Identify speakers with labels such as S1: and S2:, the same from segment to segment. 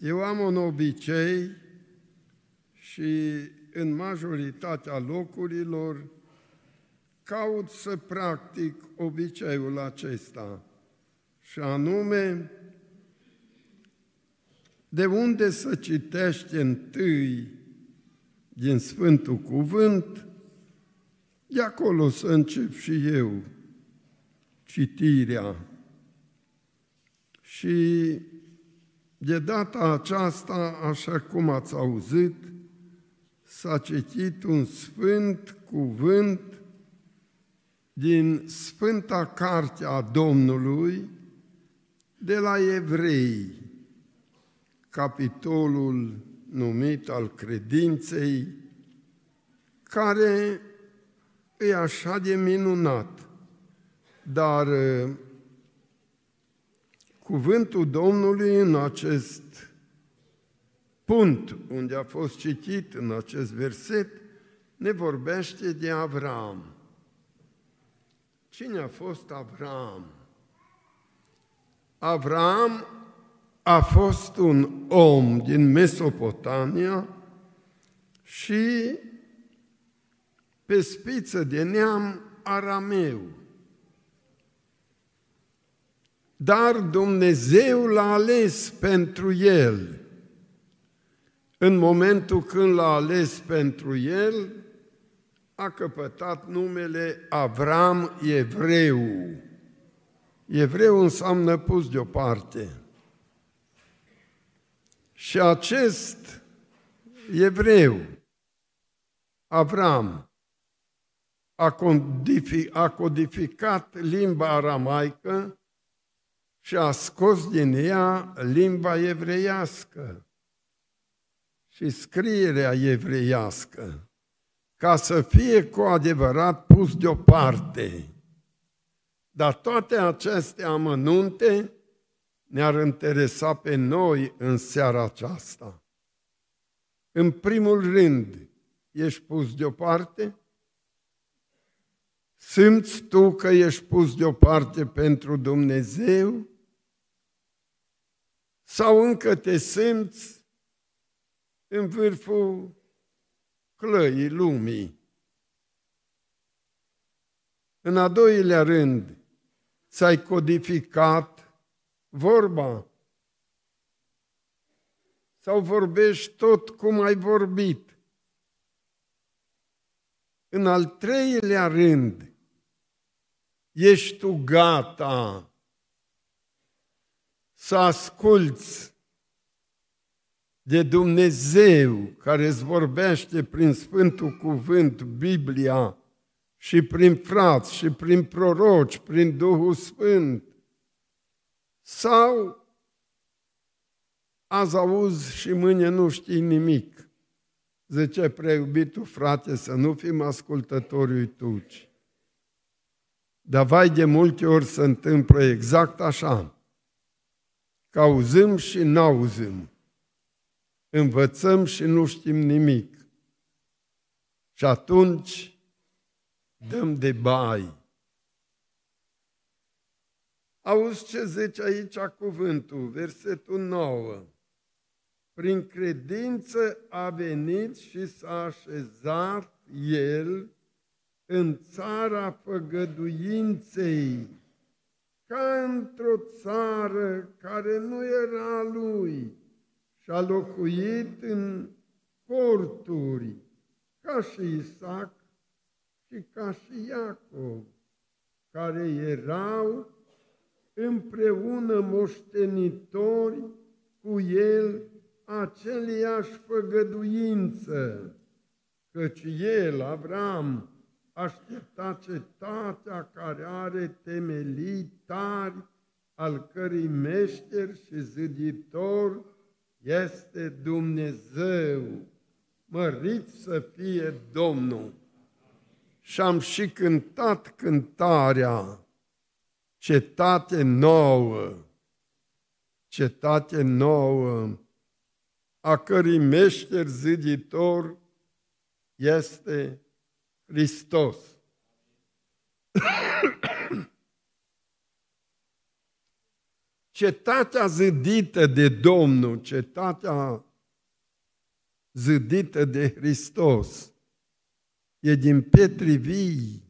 S1: Eu am un obicei și în majoritatea locurilor caut să practic obiceiul acesta, și anume de unde să citești întâi din Sfântul Cuvânt, de acolo să încep și eu citirea. Și de data aceasta, așa cum ați auzit, s-a citit un sfânt cuvânt din Sfânta Carte a Domnului de la Evrei, capitolul numit al credinței, care e așa de minunat, dar cuvântul Domnului în acest punct unde a fost citit în acest verset ne vorbește de Avram. Cine a fost Avram? Avram a fost un om din Mesopotamia și pe spiță de neam arameu. Dar Dumnezeu l-a ales pentru el. În momentul când l-a ales pentru el, a căpătat numele Avram Evreu. Evreu înseamnă pus deoparte. Și acest evreu, Avram, a, a codificat limba aramaică și a scos din ea limba evreiască și scrierea evreiască, ca să fie cu adevărat pus deoparte. Dar toate aceste amănunte ne-ar interesa pe noi în seara aceasta. În primul rând, ești pus deoparte? Simți tu că ești pus deoparte pentru Dumnezeu? Sau încă te simți în vârful clăii lumii? În a doilea rând, ți-ai codificat vorba sau vorbești tot cum ai vorbit. În al treilea rând, ești tu gata să asculți de Dumnezeu care îți vorbește prin Sfântul Cuvânt, Biblia, și prin frați, și prin proroci, prin Duhul Sfânt, sau azi auzi și mâine nu știi nimic. Zice preiubitul frate să nu fim ascultători uituci. Dar vai de multe ori se întâmplă exact așa, că auzim și n-auzim, învățăm și nu știm nimic. Și atunci dăm de bai. Auzi ce zice aici cuvântul, versetul 9. Prin credință a venit și s-a așezat el în țara făgăduinței, ca într-o țară care nu era lui, și a locuit în corturi, ca și Isaac și ca și Iacov, care erau împreună moștenitori cu el aceleiași făgăduință, căci el, Avram, aștepta cetatea care are temelii tari, al cărei meșter și ziditor este Dumnezeu. Mărit să fie Domnul! Și am și cântat cântarea Cetate nouă, cetate nouă, a cărei meșter ziditor este Hristos. cetatea zădită de Domnul, cetatea zădită de Hristos, e din petri vii,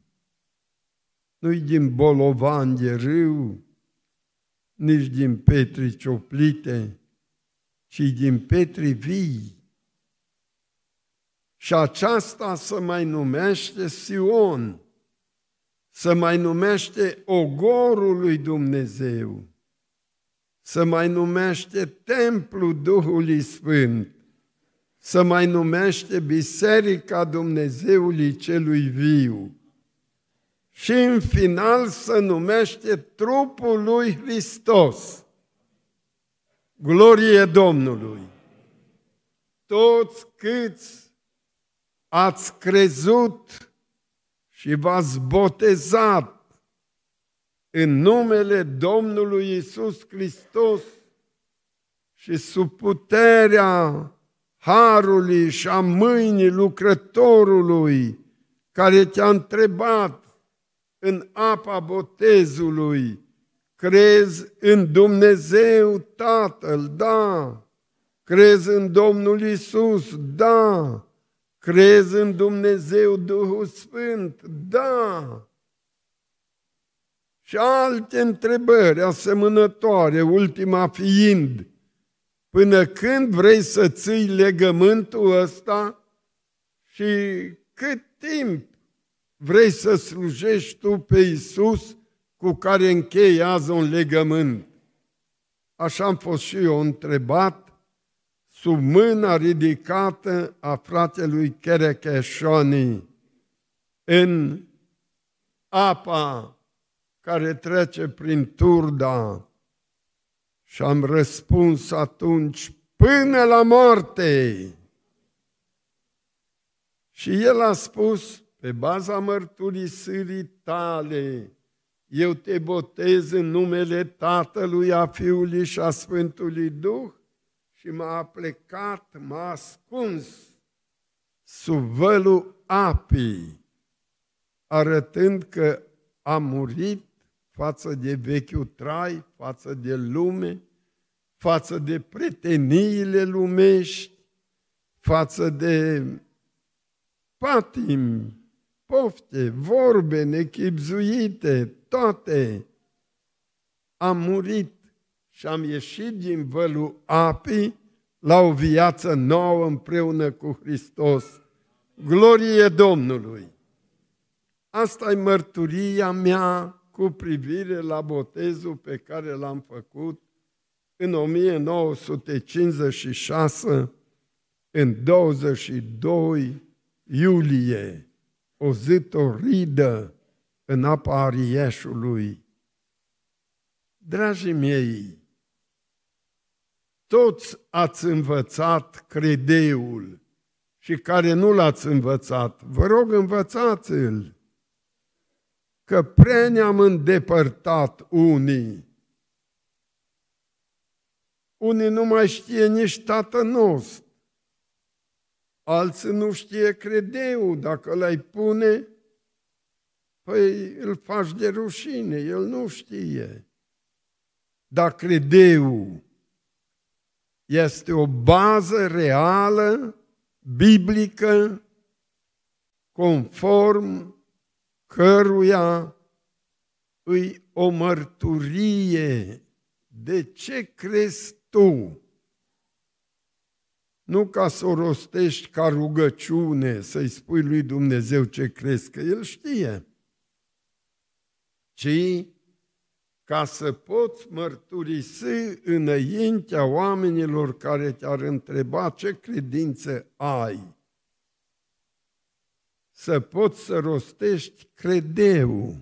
S1: nu-i din bolovan de râu, nici din petri cioplite, ci din petri vii. Și aceasta se mai numește Sion, se mai numește ogorul lui Dumnezeu, se mai numește templul Duhului Sfânt, se mai numește Biserica Dumnezeului Celui Viu și în final se numește trupul lui Hristos. Glorie Domnului! Toți câți ați crezut și v-ați botezat în numele Domnului Isus Hristos și sub puterea harului și a mâinii lucrătorului care te-a întrebat în apa botezului, crezi în Dumnezeu Tatăl, da, crezi în Domnul Isus, da, crezi în Dumnezeu Duhul Sfânt, da. Și alte întrebări asemănătoare, ultima fiind, până când vrei să ții legământul ăsta și cât timp vrei să slujești tu pe Isus cu care închei azi un legământ? Așa am fost și eu întrebat sub mâna ridicată a fratelui Cherecheșoni în apa care trece prin Turda și am răspuns atunci până la moarte. Și el a spus, pe baza mărturisirii tale, eu te botez în numele Tatălui, a Fiului și a Sfântului Duh și m-a plecat, m-a ascuns sub vălul apii, arătând că a murit față de vechiul trai, față de lume, față de preteniile lumești, față de patim, pofte, vorbe nechipzuite, toate. Am murit și am ieșit din vălul apii la o viață nouă împreună cu Hristos. Glorie Domnului! Asta e mărturia mea cu privire la botezul pe care l-am făcut în 1956, în 22 iulie, o zi toridă în apa Arieșului. Dragii mei, toți ați învățat credeul și care nu l-ați învățat, vă rog învățați-l că prea ne-am îndepărtat unii. Unii nu mai știe nici tată nostru. Alții nu știe credeu, dacă l-ai pune, păi îl faci de rușine, el nu știe. Dar credeu este o bază reală, biblică, conform căruia îi o mărturie. De ce crezi tu? Nu ca să o rostești ca rugăciune, să-i spui lui Dumnezeu ce crezi, că El știe, ci ca să poți mărturisi înaintea oamenilor care te-ar întreba ce credință ai. Să poți să rostești credeu.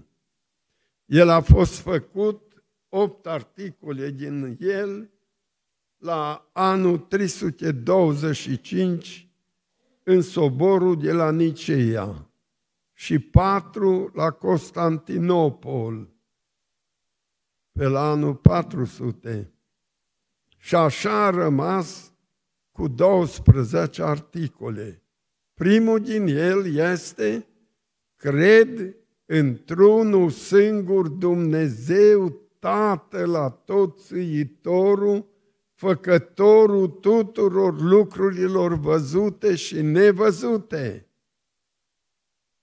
S1: El a fost făcut, opt articole din el, la anul 325 în soborul de la Niceea și patru la Constantinopol pe la anul 400. Și așa a rămas cu 12 articole. Primul din el este, cred într-unul singur Dumnezeu Tatăl la tot țâitorul, făcătorul tuturor lucrurilor văzute și nevăzute.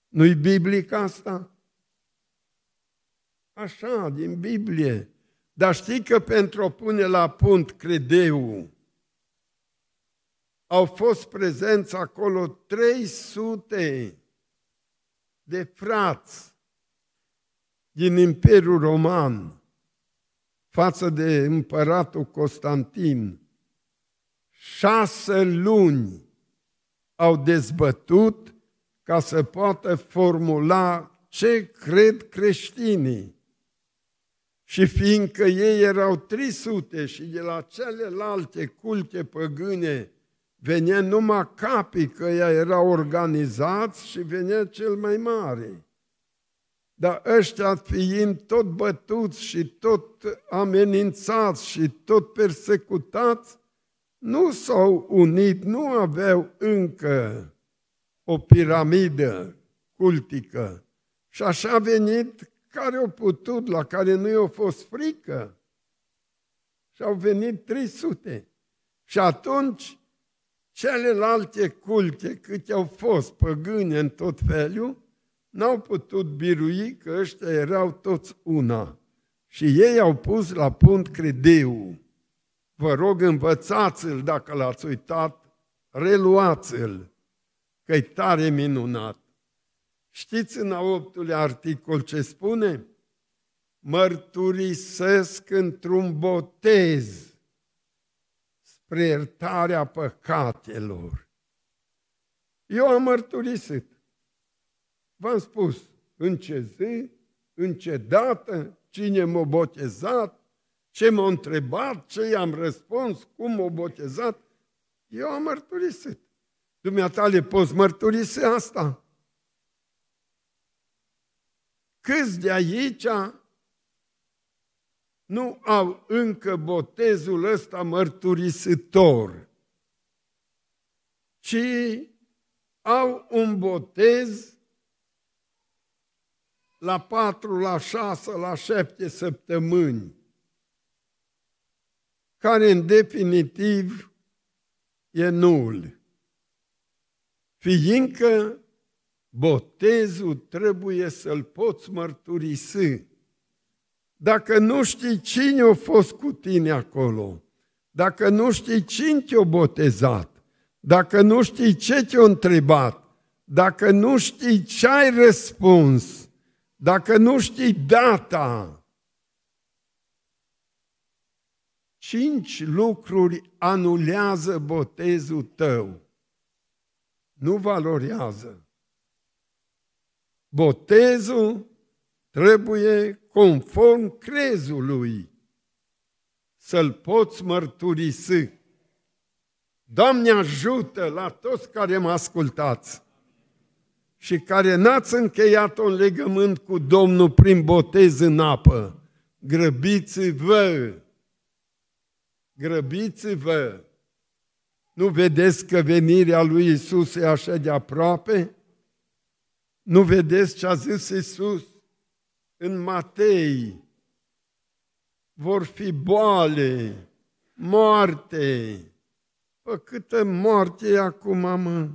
S1: Nu-i biblic asta? Așa, din Biblie. Dar știi că pentru a pune la punct credeu, au fost prezenți acolo 300 de frați din Imperiul Roman față de împăratul Constantin. Șase luni au dezbătut ca să poată formula ce cred creștinii. Și fiindcă ei erau 300 și de la celelalte culte păgâne venea numai capii că ea era organizați și venea cel mai mare. Dar ăștia fiind tot bătuți și tot amenințați și tot persecutați, nu s-au unit, nu aveau încă o piramidă cultică. Și așa a venit care au putut, la care nu i-a fost frică. Și au venit 300. Și atunci celelalte culte, câte au fost păgâne în tot felul, n-au putut birui că ăștia erau toți una. Și ei au pus la punct credeu. Vă rog, învățați-l dacă l-ați uitat, reluați-l, că e tare minunat. Știți în a optulea articol ce spune? Mărturisesc într-un botez spre iertarea păcatelor. Eu am mărturisit. V-am spus în ce zi, în ce dată, cine m-a botezat, ce m-a întrebat, ce i-am răspuns, cum m-a botezat. Eu am mărturisit. Dumneata le poți mărturisi asta? Câți de aici nu au încă botezul ăsta mărturisitor, ci au un botez la patru, la șase, la șapte săptămâni, care în definitiv e nul. Fiindcă botezul trebuie să-l poți mărturisi. Dacă nu știi cine a fost cu tine acolo, dacă nu știi cine te-a botezat, dacă nu știi ce te-a întrebat, dacă nu știi ce ai răspuns, dacă nu știi data, cinci lucruri anulează botezul tău. Nu valorează. Botezul trebuie conform crezului să-l poți mărturisi. Doamne ajută la toți care mă ascultați și care n-ați încheiat un legământ cu Domnul prin botez în apă, grăbiți-vă! Grăbiți-vă! Nu vedeți că venirea lui Isus e așa de aproape? Nu vedeți ce a zis Isus în Matei? Vor fi boale, moarte. Pă câtă moarte e acum, mă?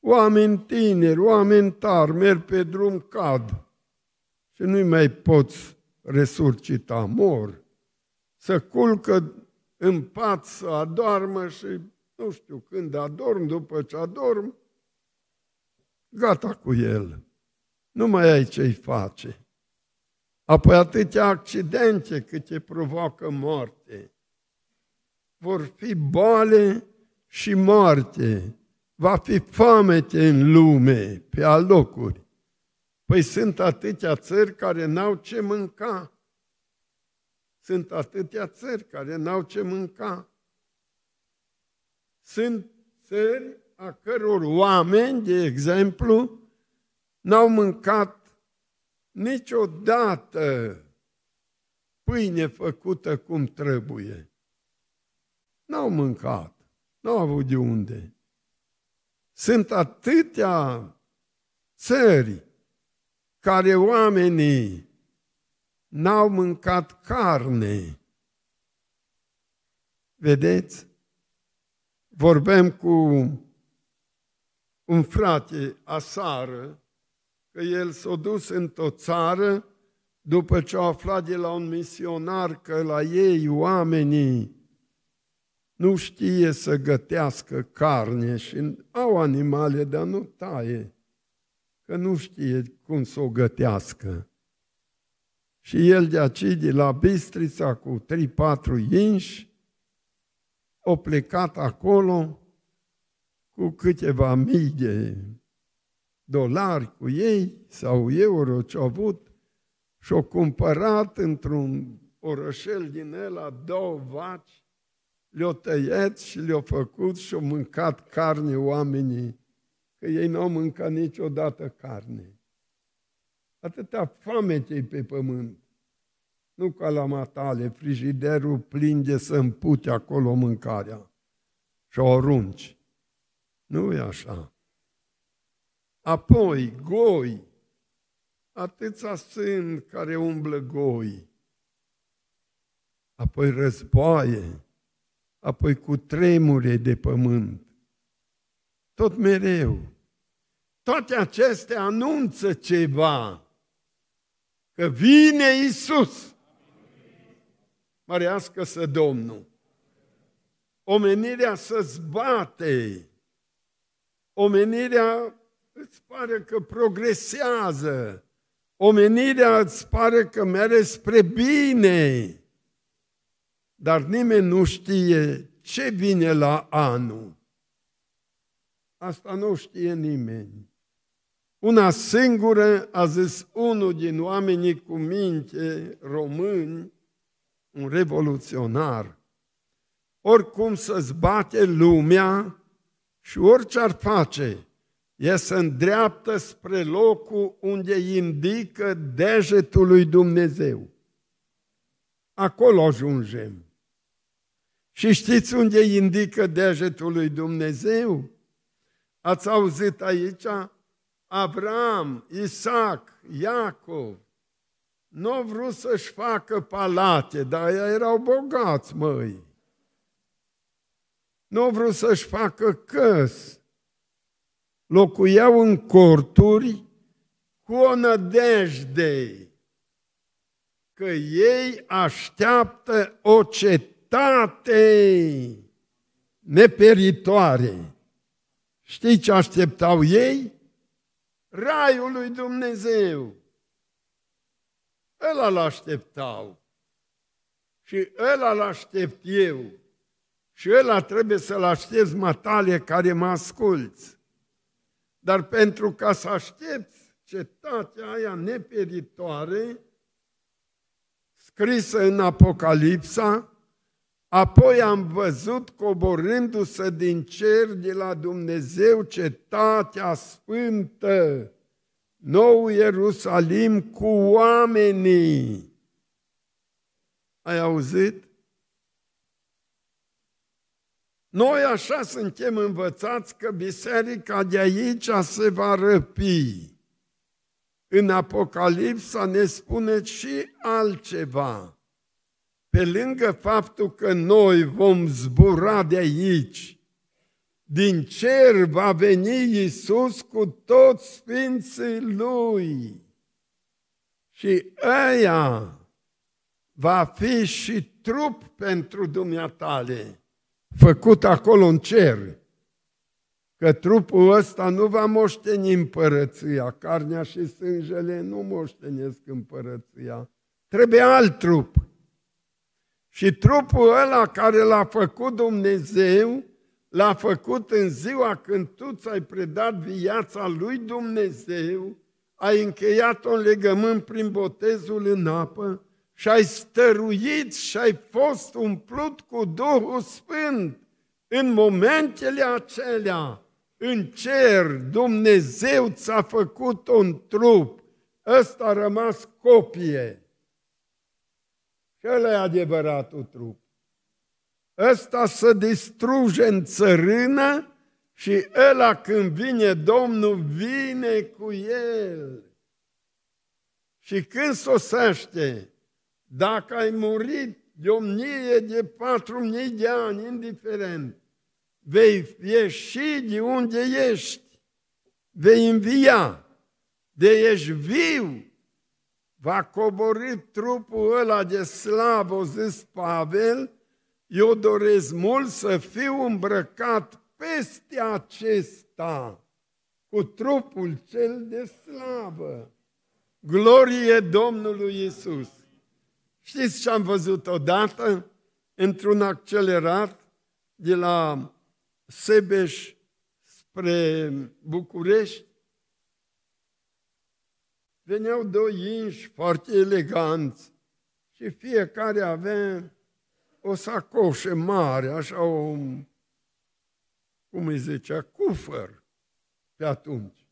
S1: Oameni tineri, oameni tari, merg pe drum, cad și nu-i mai poți resurcita, mor. Să culcă în pat, să adormă și nu știu când adorm, după ce adorm, gata cu el. Nu mai ai ce-i face. Apoi atâtea accidente câte provoacă moarte. Vor fi boale și moarte va fi foamete în lume, pe alocuri. Păi sunt atâtea țări care n-au ce mânca. Sunt atâtea țări care n-au ce mânca. Sunt țări a căror oameni, de exemplu, n-au mâncat niciodată pâine făcută cum trebuie. N-au mâncat, n-au avut de unde. Sunt atâtea țări care oamenii n-au mâncat carne. Vedeți? Vorbem cu un frate asară că el s-a dus într-o țară după ce a aflat de la un misionar că la ei oamenii nu știe să gătească carne și au animale, dar nu taie, că nu știe cum să o gătească. Și el de aici, de la Bistrița, cu 3-4 inși, o plecat acolo cu câteva mii de dolari cu ei sau euro ce au avut și-au cumpărat într-un orășel din ăla două vaci, le-au tăiat și le-au făcut și au mâncat carne oamenii, că ei nu au mâncat niciodată carne. Atâta foame pe pământ. Nu ca la matale, frigiderul plin de să împute acolo mâncarea și o arunci. Nu e așa. Apoi, goi. Atâția sunt care umblă goi. Apoi războaie. Apoi cu tremure de pământ. Tot mereu. Toate acestea anunță ceva. Că vine Isus. Mărească să Domnul. Omenirea să zbate omenirea îți pare că progresează, omenirea îți pare că merge spre bine, dar nimeni nu știe ce vine la anul. Asta nu știe nimeni. Una singură a zis unul din oamenii cu minte români, un revoluționar, oricum să-ți bate lumea, și orice ar face, e să îndreaptă spre locul unde indică degetul lui Dumnezeu. Acolo ajungem. Și știți unde indică degetul lui Dumnezeu? Ați auzit aici? Avram, Isaac, Iacov. Nu au vrut să-și facă palate, dar erau bogați, măi nu au vrut să-și facă căs. Locuiau în corturi cu o nădejde că ei așteaptă o cetate neperitoare. Știi ce așteptau ei? Raiul lui Dumnezeu. Ăla l-așteptau. Și ăla l-aștept eu. Și ăla trebuie să-l aștepți, matale, care mă asculți. Dar pentru ca să aștepți cetatea aia neperitoare, scrisă în Apocalipsa, apoi am văzut coborându-se din cer de la Dumnezeu cetatea sfântă, nou Ierusalim cu oamenii. Ai auzit? Noi așa suntem învățați că biserica de aici se va răpi. În Apocalipsa ne spune și altceva. Pe lângă faptul că noi vom zbura de aici, din cer va veni Iisus cu toți sfinții Lui. Și ăia va fi și trup pentru dumneatale făcut acolo în cer, că trupul ăsta nu va moșteni împărăția, carnea și sângele nu moștenesc împărăția. Trebuie alt trup. Și trupul ăla care l-a făcut Dumnezeu, l-a făcut în ziua când tu ți-ai predat viața lui Dumnezeu, ai încheiat un legământ prin botezul în apă și ai stăruit și ai fost umplut cu Duhul Sfânt în momentele acelea, în cer, Dumnezeu ți-a făcut un trup, ăsta a rămas copie. Și ăla e adevăratul trup. Ăsta să distruge în țărână și ăla când vine Domnul, vine cu el. Și când sosește, Dacă ai murit de o mie, de patru mii de ani, indiferent, vei ieși de unde ești, vei învia, de ești viu, va coborâ trupul ăla de slavă, o zis Pavel, eu doresc mult să fiu îmbrăcat peste acesta, cu trupul cel de slavă. Glorie Domnului Isus. Știți ce am văzut odată? Într-un accelerat de la Sebeș spre București, veneau doi inși foarte eleganți și fiecare avea o sacoșă mare, așa o, cum îi zicea, cufăr pe atunci.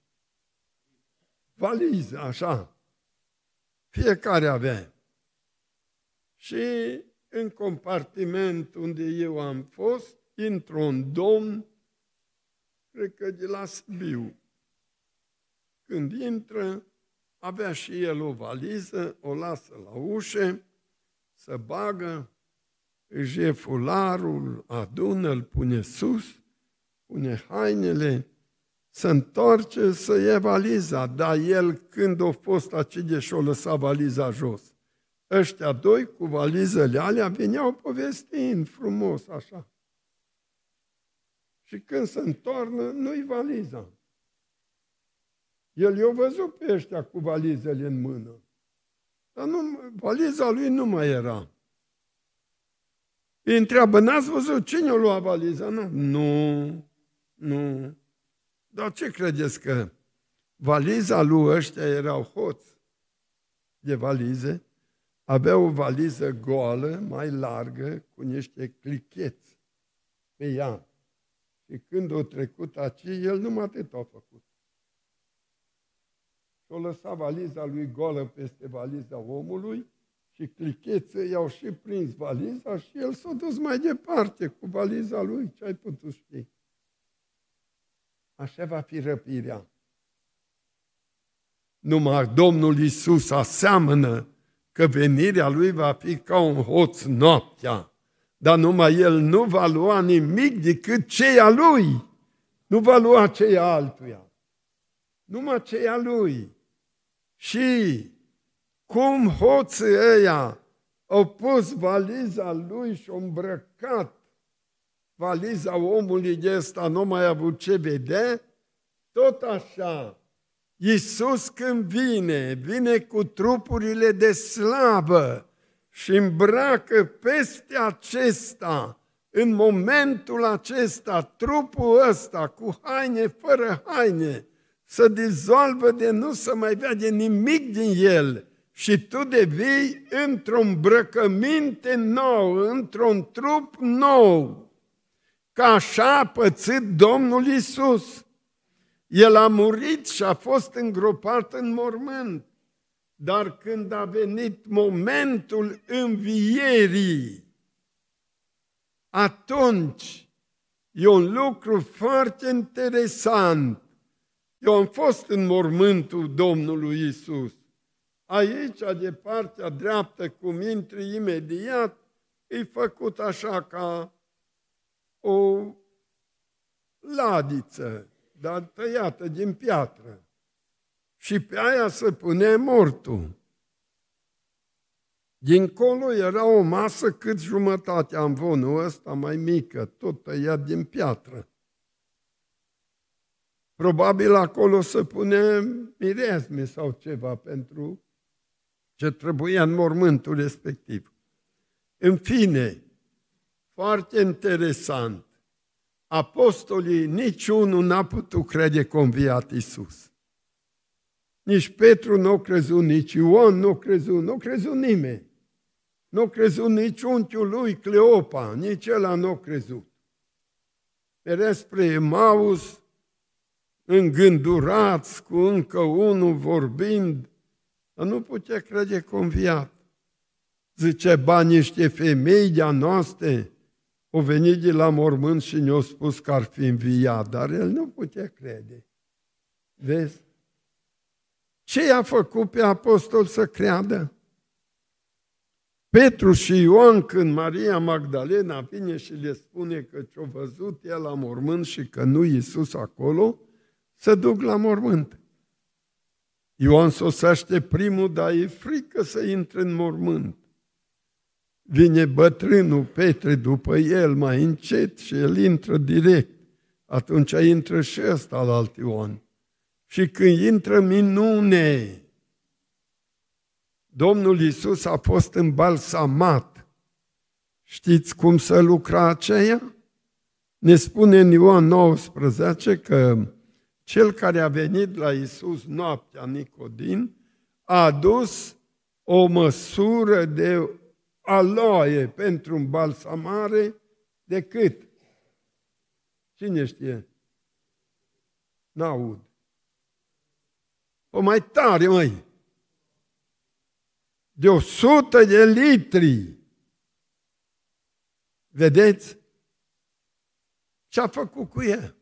S1: Valiză, așa. Fiecare avea. Și în compartiment unde eu am fost, intră un domn, cred că de la Sibiu. Când intră, avea și el o valiză, o lasă la ușă, să bagă, își e fularul, adună, îl pune sus, pune hainele, să întoarce să ia valiza, dar el când a fost acide și o lăsa valiza jos. Ăștia doi cu valizele alea veneau povestind frumos așa. Și când se întoarnă, nu-i valiza. El i-a văzut pe ăștia cu valizele în mână. Dar nu, valiza lui nu mai era. Îi întreabă, n-ați văzut cine o lua valiza? Nu, nu, nu. Dar ce credeți că valiza lui ăștia erau hoți de valize? Avea o valiză goală, mai largă, cu niște clicheți pe ea. Și când o trecut aici, el numai atât a făcut. Și o lăsat valiza lui goală peste valiza omului și clichețe i-au și prins valiza și el s-a dus mai departe cu valiza lui, ce ai putut ști. Așa va fi răpirea. Numai Domnul Isus aseamănă că venirea lui va fi ca un hoț noaptea, dar numai el nu va lua nimic decât ceea lui, nu va lua ceea altuia, numai ceea lui. Și cum hoții ăia au pus valiza lui și au îmbrăcat valiza omului de ăsta, nu mai a avut ce vedea, tot așa, Iisus când vine, vine cu trupurile de slavă și îmbracă peste acesta, în momentul acesta, trupul ăsta cu haine fără haine, să dizolvă de nu să mai vede nimic din el și tu devii într-o îmbrăcăminte nou, într-un trup nou. Ca așa a pățit Domnul Isus. El a murit și a fost îngropat în mormânt. Dar când a venit momentul învierii, atunci e un lucru foarte interesant. Eu am fost în mormântul Domnului Isus. Aici, de partea dreaptă, cum intri imediat, e făcut așa ca o ladiță, dar tăiată din piatră. Și pe aia se pune mortul. Dincolo era o masă cât jumătatea amvonul ăsta mai mică, tot tăiat din piatră. Probabil acolo se pune mirezme sau ceva pentru ce trebuia în mormântul respectiv. În fine, foarte interesant, apostolii niciunul n-a putut crede că a înviat Iisus. Nici Petru nu a crezut, nici Ioan nu a crezut, nu a crezut nimeni. Nu a crezut nici unchiul lui Cleopa, nici ăla nu a crezut. Mere spre Emaus, îngândurați cu încă unul vorbind, dar nu putea crede că a înviat. Zice, ba, niște femei de-a noastre au venit de la mormânt și ne-au spus că ar fi înviat, dar el nu putea crede. Vezi? Ce i-a făcut pe apostol să creadă? Petru și Ioan, când Maria Magdalena vine și le spune că ce-a văzut el la mormânt și că nu Iisus acolo, se duc la mormânt. Ioan sosește primul, dar e frică să intre în mormânt. Vine bătrânul Petre după el mai încet și el intră direct. Atunci intră și ăsta la alt Ioan. Și când intră minune, Domnul Iisus a fost îmbalsamat. Știți cum să lucra aceea? Ne spune în Ioan 19 că cel care a venit la Iisus noaptea, Nicodin, a adus o măsură de aloie pentru îmbalsamare de cât? Cine știe? N-aud. O mai tare, măi! De o sută de litri. Vedeți? Ce a făcut cu el?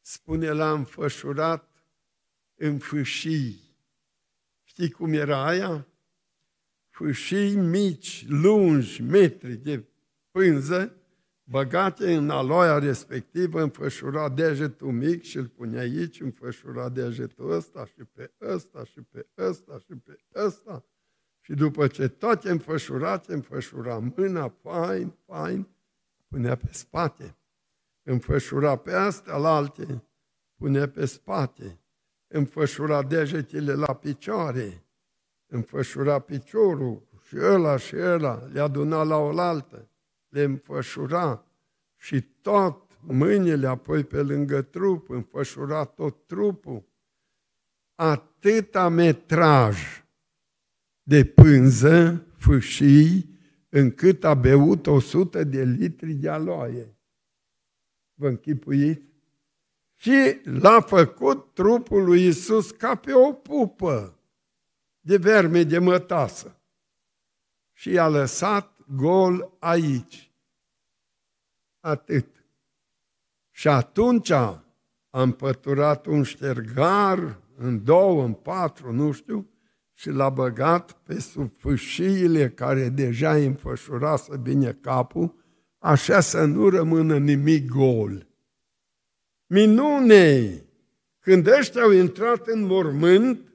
S1: Spune, l-a înfășurat în fâșii. Știi cum era aia? Fâșii mici, lungi, metri de pânză, băgate în aloia respectivă, înfășura degetul mic și îl punea aici, înfășura degetul ăsta și pe ăsta și pe ăsta și pe ăsta. Și după ce toate înfășurate, înfășura mâna, fain, fain, punea pe spate. Înfășura pe astea la alte, punea pe spate. Înfășura degetele la picioare, înfășura piciorul și ăla și ăla, le aduna la oaltă le înfășura și tot mâinile apoi pe lângă trup, înfășura tot trupul. Atâta metraj de pânză, fâșii, încât a beut 100 de litri de aloie. Vă închipuiți? Și l-a făcut trupul lui Isus ca pe o pupă de verme de mătasă. Și i-a lăsat gol aici. Atât. Și atunci am păturat un ștergar în două, în patru, nu știu, și l-a băgat pe sub fâșiile care deja îi înfășurase bine capul, așa să nu rămână nimic gol. Minune! Când ăștia au intrat în mormânt,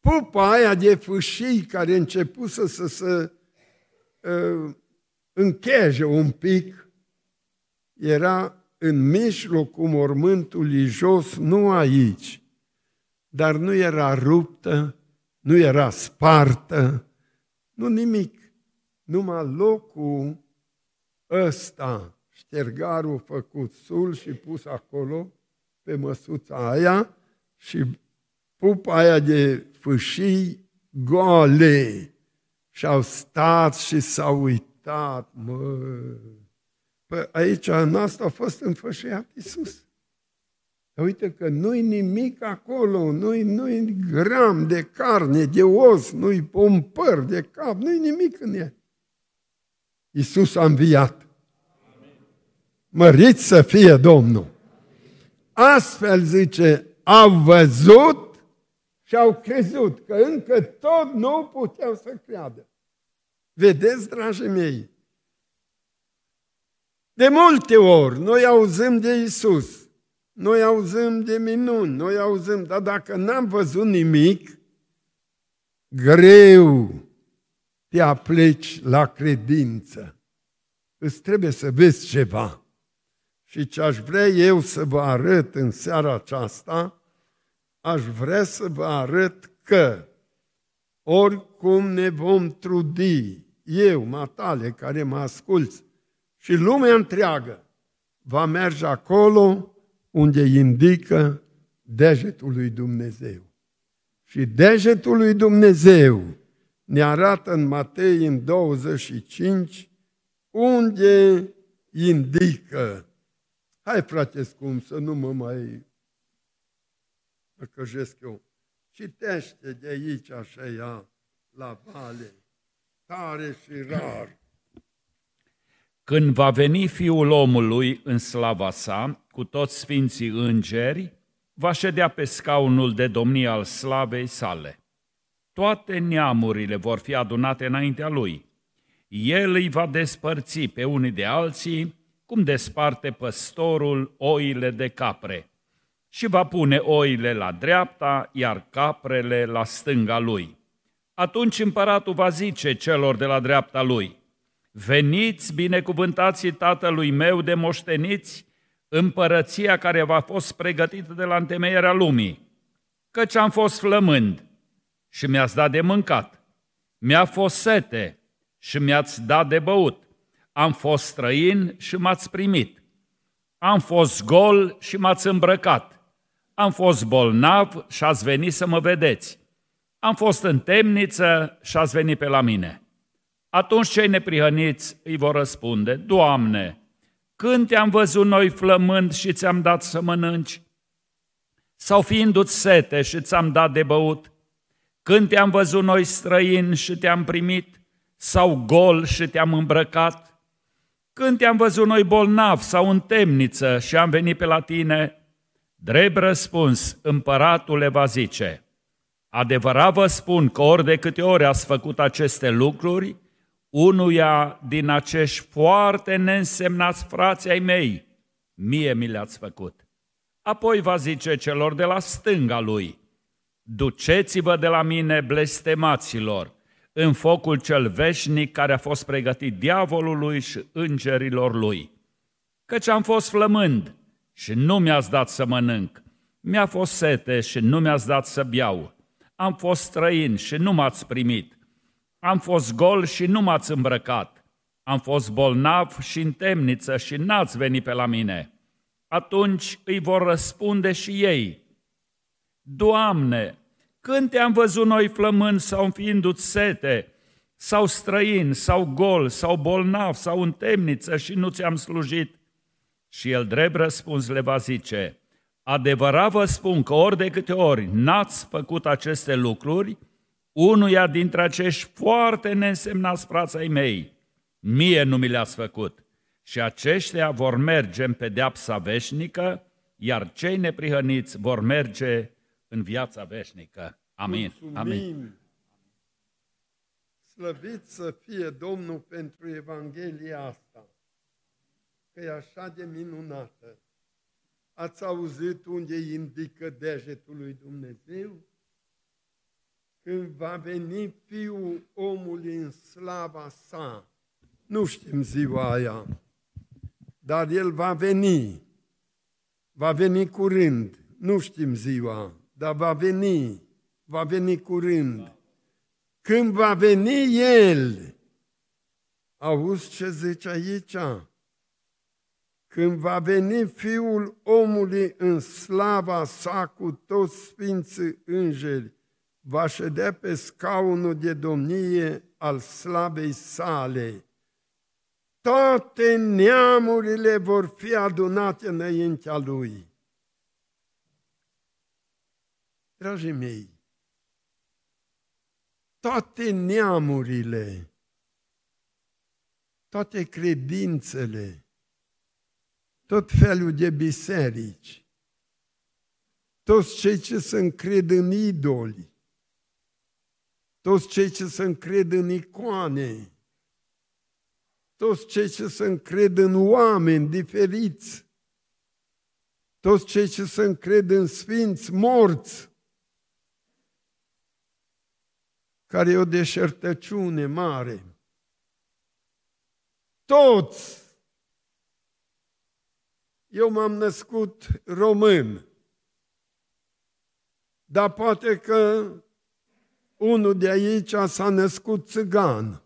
S1: pupa aia de fâșii care începuse să se uh, încheje un pic, era în mijlocul mormântului jos, nu aici, dar nu era ruptă, nu era spartă, nu nimic, numai locul ăsta, ștergarul făcut sul și pus acolo, pe măsuța aia și pupa aia de fâșii goale și au stat și s-au uitat, mă. Păi aici în asta a fost înfășiat Iisus. Uite că nu-i nimic acolo, nu-i, nu-i gram de carne, de os, nu-i un păr de cap, nu-i nimic în el. Iisus a înviat. Măriți să fie Domnul! Astfel zice, au văzut și au crezut că încă tot nu puteau să creadă. Vedeți, dragii mei, de multe ori noi auzim de Isus, noi auzim de minuni, noi auzim, dar dacă n-am văzut nimic, greu te apleci la credință. Îți trebuie să vezi ceva. Și ce aș vrea eu să vă arăt în seara aceasta, aș vrea să vă arăt că oricum ne vom trudi, eu, matale, care mă asculți, și lumea întreagă va merge acolo unde indică degetul lui Dumnezeu. Și degetul lui Dumnezeu ne arată în Matei în 25 unde indică. Hai, frate scump, să nu mă mai căjesc eu. Citește de aici așa ea, la vale, tare și rar.
S2: Când va veni Fiul omului în slava sa, cu toți sfinții îngeri, va ședea pe scaunul de domnie al slavei sale. toate neamurile vor fi adunate înaintea lui. El îi va despărți pe unii de alții, cum desparte păstorul oile de capre, și va pune oile la dreapta, iar caprele la stânga lui. Atunci împăratul va zice celor de la dreapta lui, Veniți, binecuvântații tatălui meu de moșteniți, împărăția care v-a fost pregătită de la întemeierea lumii, căci am fost flămând și mi-ați dat de mâncat, mi-a fost sete și mi-ați dat de băut, am fost străin și m-ați primit, am fost gol și m-ați îmbrăcat, am fost bolnav și ați venit să mă vedeți, am fost în temniță și ați venit pe la mine. Atunci cei neprihăniți îi vor răspunde, Doamne, când te-am văzut noi flămând și ți-am dat să mănânci? Sau fiindu-ți sete și ți-am dat de băut? Când te-am văzut noi străini și te-am primit? Sau gol și te-am îmbrăcat? Când te-am văzut noi bolnav sau în temniță și am venit pe la tine? Drept răspuns, împăratul le va zice, Adevărat vă spun că ori de câte ori ați făcut aceste lucruri, unuia din acești foarte neînsemnați frații ai mei, mie mi le-ați făcut. Apoi va zice celor de la stânga lui, duceți-vă de la mine blestemaților, în focul cel veșnic care a fost pregătit diavolului și îngerilor lui. Căci am fost flămând și nu mi-ați dat să mănânc, mi-a fost sete și nu mi-ați dat să beau, am fost străin și nu m-ați primit, am fost gol și nu m-ați îmbrăcat. Am fost bolnav și în temniță și n-ați venit pe la mine. Atunci îi vor răspunde și ei. Doamne, când te-am văzut noi flămând sau înfiindu-ți sete, sau străin, sau gol, sau bolnav, sau în temniță și nu ți-am slujit? Și el drept răspuns le va zice, adevărat vă spun că ori de câte ori n-ați făcut aceste lucruri, unuia dintre acești foarte neînsemnați frați ai mei, mie nu mi le-ați făcut. Și aceștia vor merge în pedeapsa veșnică, iar cei neprihăniți vor merge în viața veșnică. Amin.
S1: Mulțumim.
S2: Amin.
S1: Slăvit să fie Domnul pentru Evanghelia asta, că e așa de minunată. Ați auzit unde indică degetul lui Dumnezeu? când va veni Fiul omului în slava sa. Nu știm ziua aia, dar El va veni. Va veni curând. Nu știm ziua, dar va veni. Va veni curând. Când va veni El, auzi ce zice aici? Când va veni Fiul omului în slava sa cu toți sfinții îngeri, va ședea pe scaunul de domnie al slavei sale. Toate neamurile vor fi adunate înaintea lui. Dragii mei, toate neamurile, toate credințele, tot felul de biserici, toți cei ce se încred în idoli, toți cei ce se încred în icoane, toți cei ce se încred în oameni diferiți, toți cei ce se încred în sfinți morți, care e o deșertăciune mare. Toți! Eu m-am născut român, dar poate că unul de aici s-a născut țigan,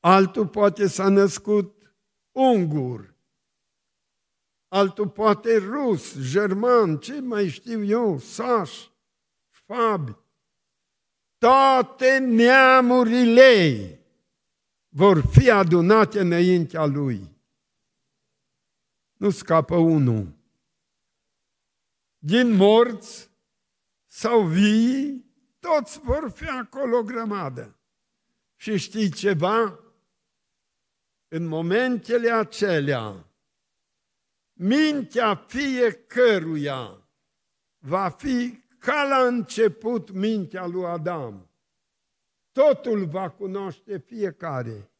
S1: altul poate s-a născut ungur, altul poate rus, german, ce mai știu eu, saș, șfabi. Toate neamurile vor fi adunate înaintea lui. Nu scapă unul. Din morți sau vii, toți vor fi acolo o grămadă. Și știi ceva? În momentele acelea, mintea fiecăruia va fi ca la început mintea lui Adam. Totul va cunoaște fiecare.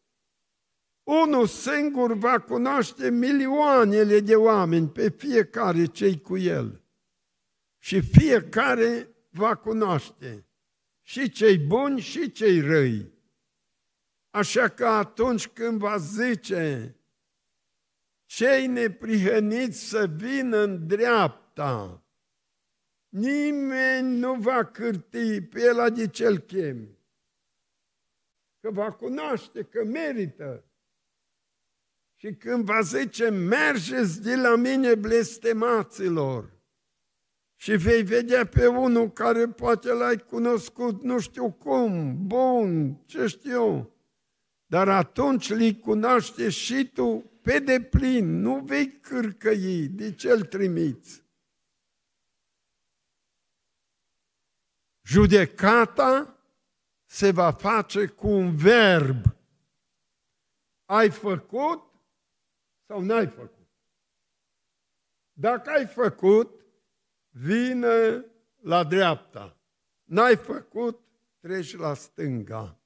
S1: Unul singur va cunoaște milioanele de oameni, pe fiecare cei cu el. Și fiecare va cunoaște și cei buni și cei răi. Așa că atunci când va zice cei neprihăniți să vină în dreapta, nimeni nu va cârti pe el de cel chem. Că va cunoaște că merită. Și când va zice, mergeți de la mine blestemaților, și vei vedea pe unul care poate l-ai cunoscut nu știu cum, bun, ce știu eu, dar atunci îi cunoaște și tu pe deplin, nu vei cârcăi de ce îl trimiți. Judecata se va face cu un verb. Ai făcut sau n-ai făcut? Dacă ai făcut, vină la dreapta. N-ai făcut, treci la stânga.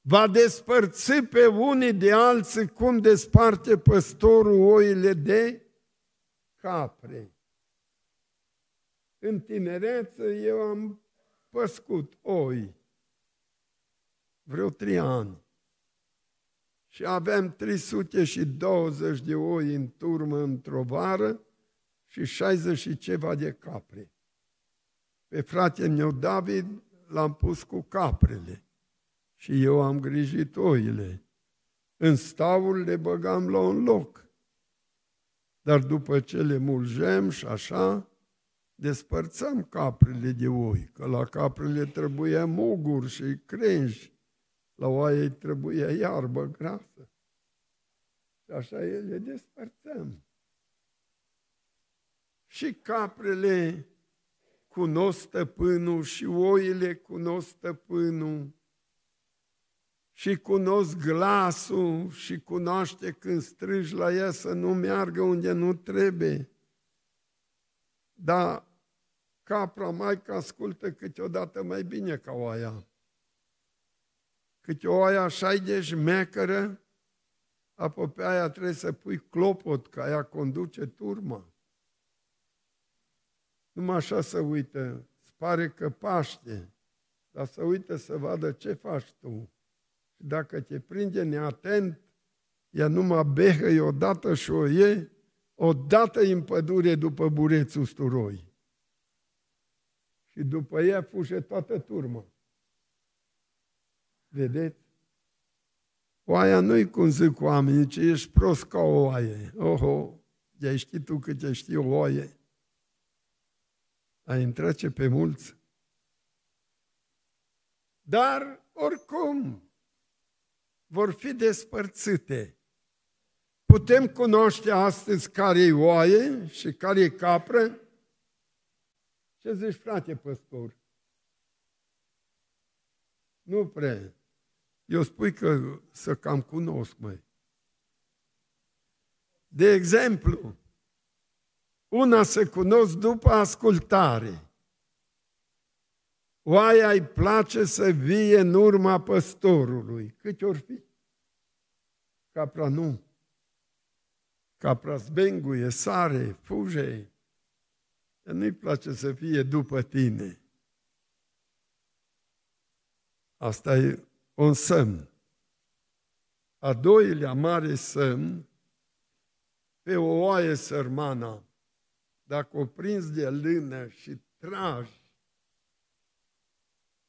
S1: Va despărți pe unii de alții cum desparte păstorul oile de capre. În tinerețe eu am păscut oi vreo trei ani și aveam 320 de oi în turmă într-o vară și 60 și ceva de capre. Pe fratele meu David l-am pus cu caprele și eu am grijit oile. În staul le băgam la un loc. Dar după ce le mulgem și așa, despărțăm caprele de oi, că la caprele trebuia muguri și crengi la oaie trebuia iarbă grasă. Și așa le despărțăm. Și caprele cunosc stăpânul și oile cunosc stăpânul și cunosc glasul și cunoaște când strigi la ea să nu meargă unde nu trebuie. Dar capra mai că ascultă câteodată mai bine ca oaia câte o aia așa de șmecără, apoi pe aia trebuie să pui clopot, ca aia conduce turma. Numai așa să uită, îți pare că paște, dar să uită să vadă ce faci tu. Și dacă te prinde neatent, ea numai behă odată și o ie, odată în pădure după burețul usturoi. Și după ea fuge toată turma. Vedeți? Oaia nu-i cum zic oamenii, ci ești prost ca o oaie. Oho, de știi tu câte știi o oaie. Ai întrece pe mulți. Dar, oricum, vor fi despărțite. Putem cunoaște astăzi care e oaie și care e capră? Ce zici, frate păstor? Nu prea. Eu spui că să cam cunosc, mai. De exemplu, una se cunosc după ascultare. Oaia îi place să vie în urma păstorului. Câte ori fi? Capra nu. Capra zbenguie, sare, fuge. Nu-i place să fie după tine. Asta e un semn. A doilea mare semn, pe o oaie sărmana, dacă o prins de lână și tragi,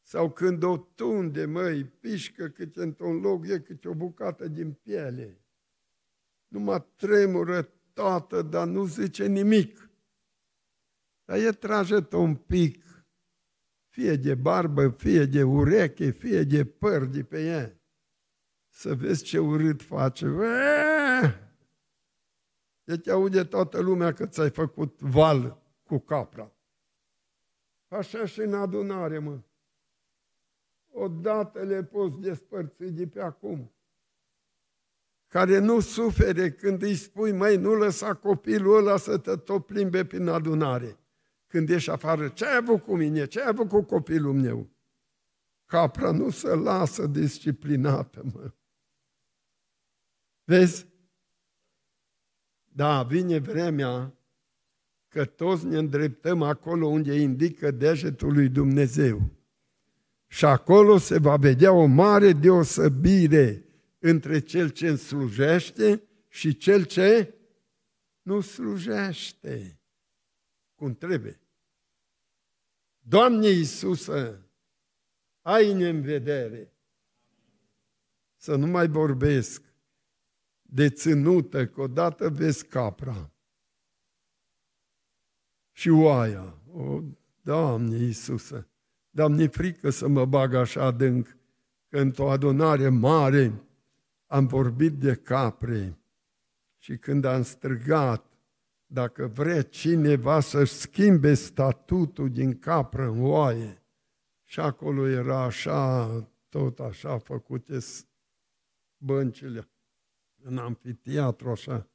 S1: sau când o tunde, măi, pișcă câte într-un loc, e câte o bucată din piele. Numai tremură toată, dar nu zice nimic. Dar e trage un pic fie de barbă, fie de ureche, fie de păr de pe ea. Să vezi ce urât face. De te aude toată lumea că ți-ai făcut val cu capra. Așa și în adunare, mă. Odată le poți despărți de pe acum. care nu sufere când îi spui, măi, nu lăsa copilul ăla să te tot plimbe prin adunare. Când ieși afară, ce ai avut cu mine? Ce ai avut cu copilul meu? Capra nu se lasă disciplinată, mă. Vezi? Da, vine vremea că toți ne îndreptăm acolo unde indică degetul lui Dumnezeu. Și acolo se va vedea o mare deosebire între cel ce slujește și cel ce nu slujește cum trebuie. Doamne Iisusă, ai în vedere să nu mai vorbesc de ținută, că odată vezi capra și oaia. O, Doamne Iisusă, dar mi frică să mă bag așa adânc, că într-o adunare mare am vorbit de capre și când am strigat, dacă vrea cineva să-și schimbe statutul din capră în oaie, și acolo era așa, tot așa făcute băncile în amfiteatru așa.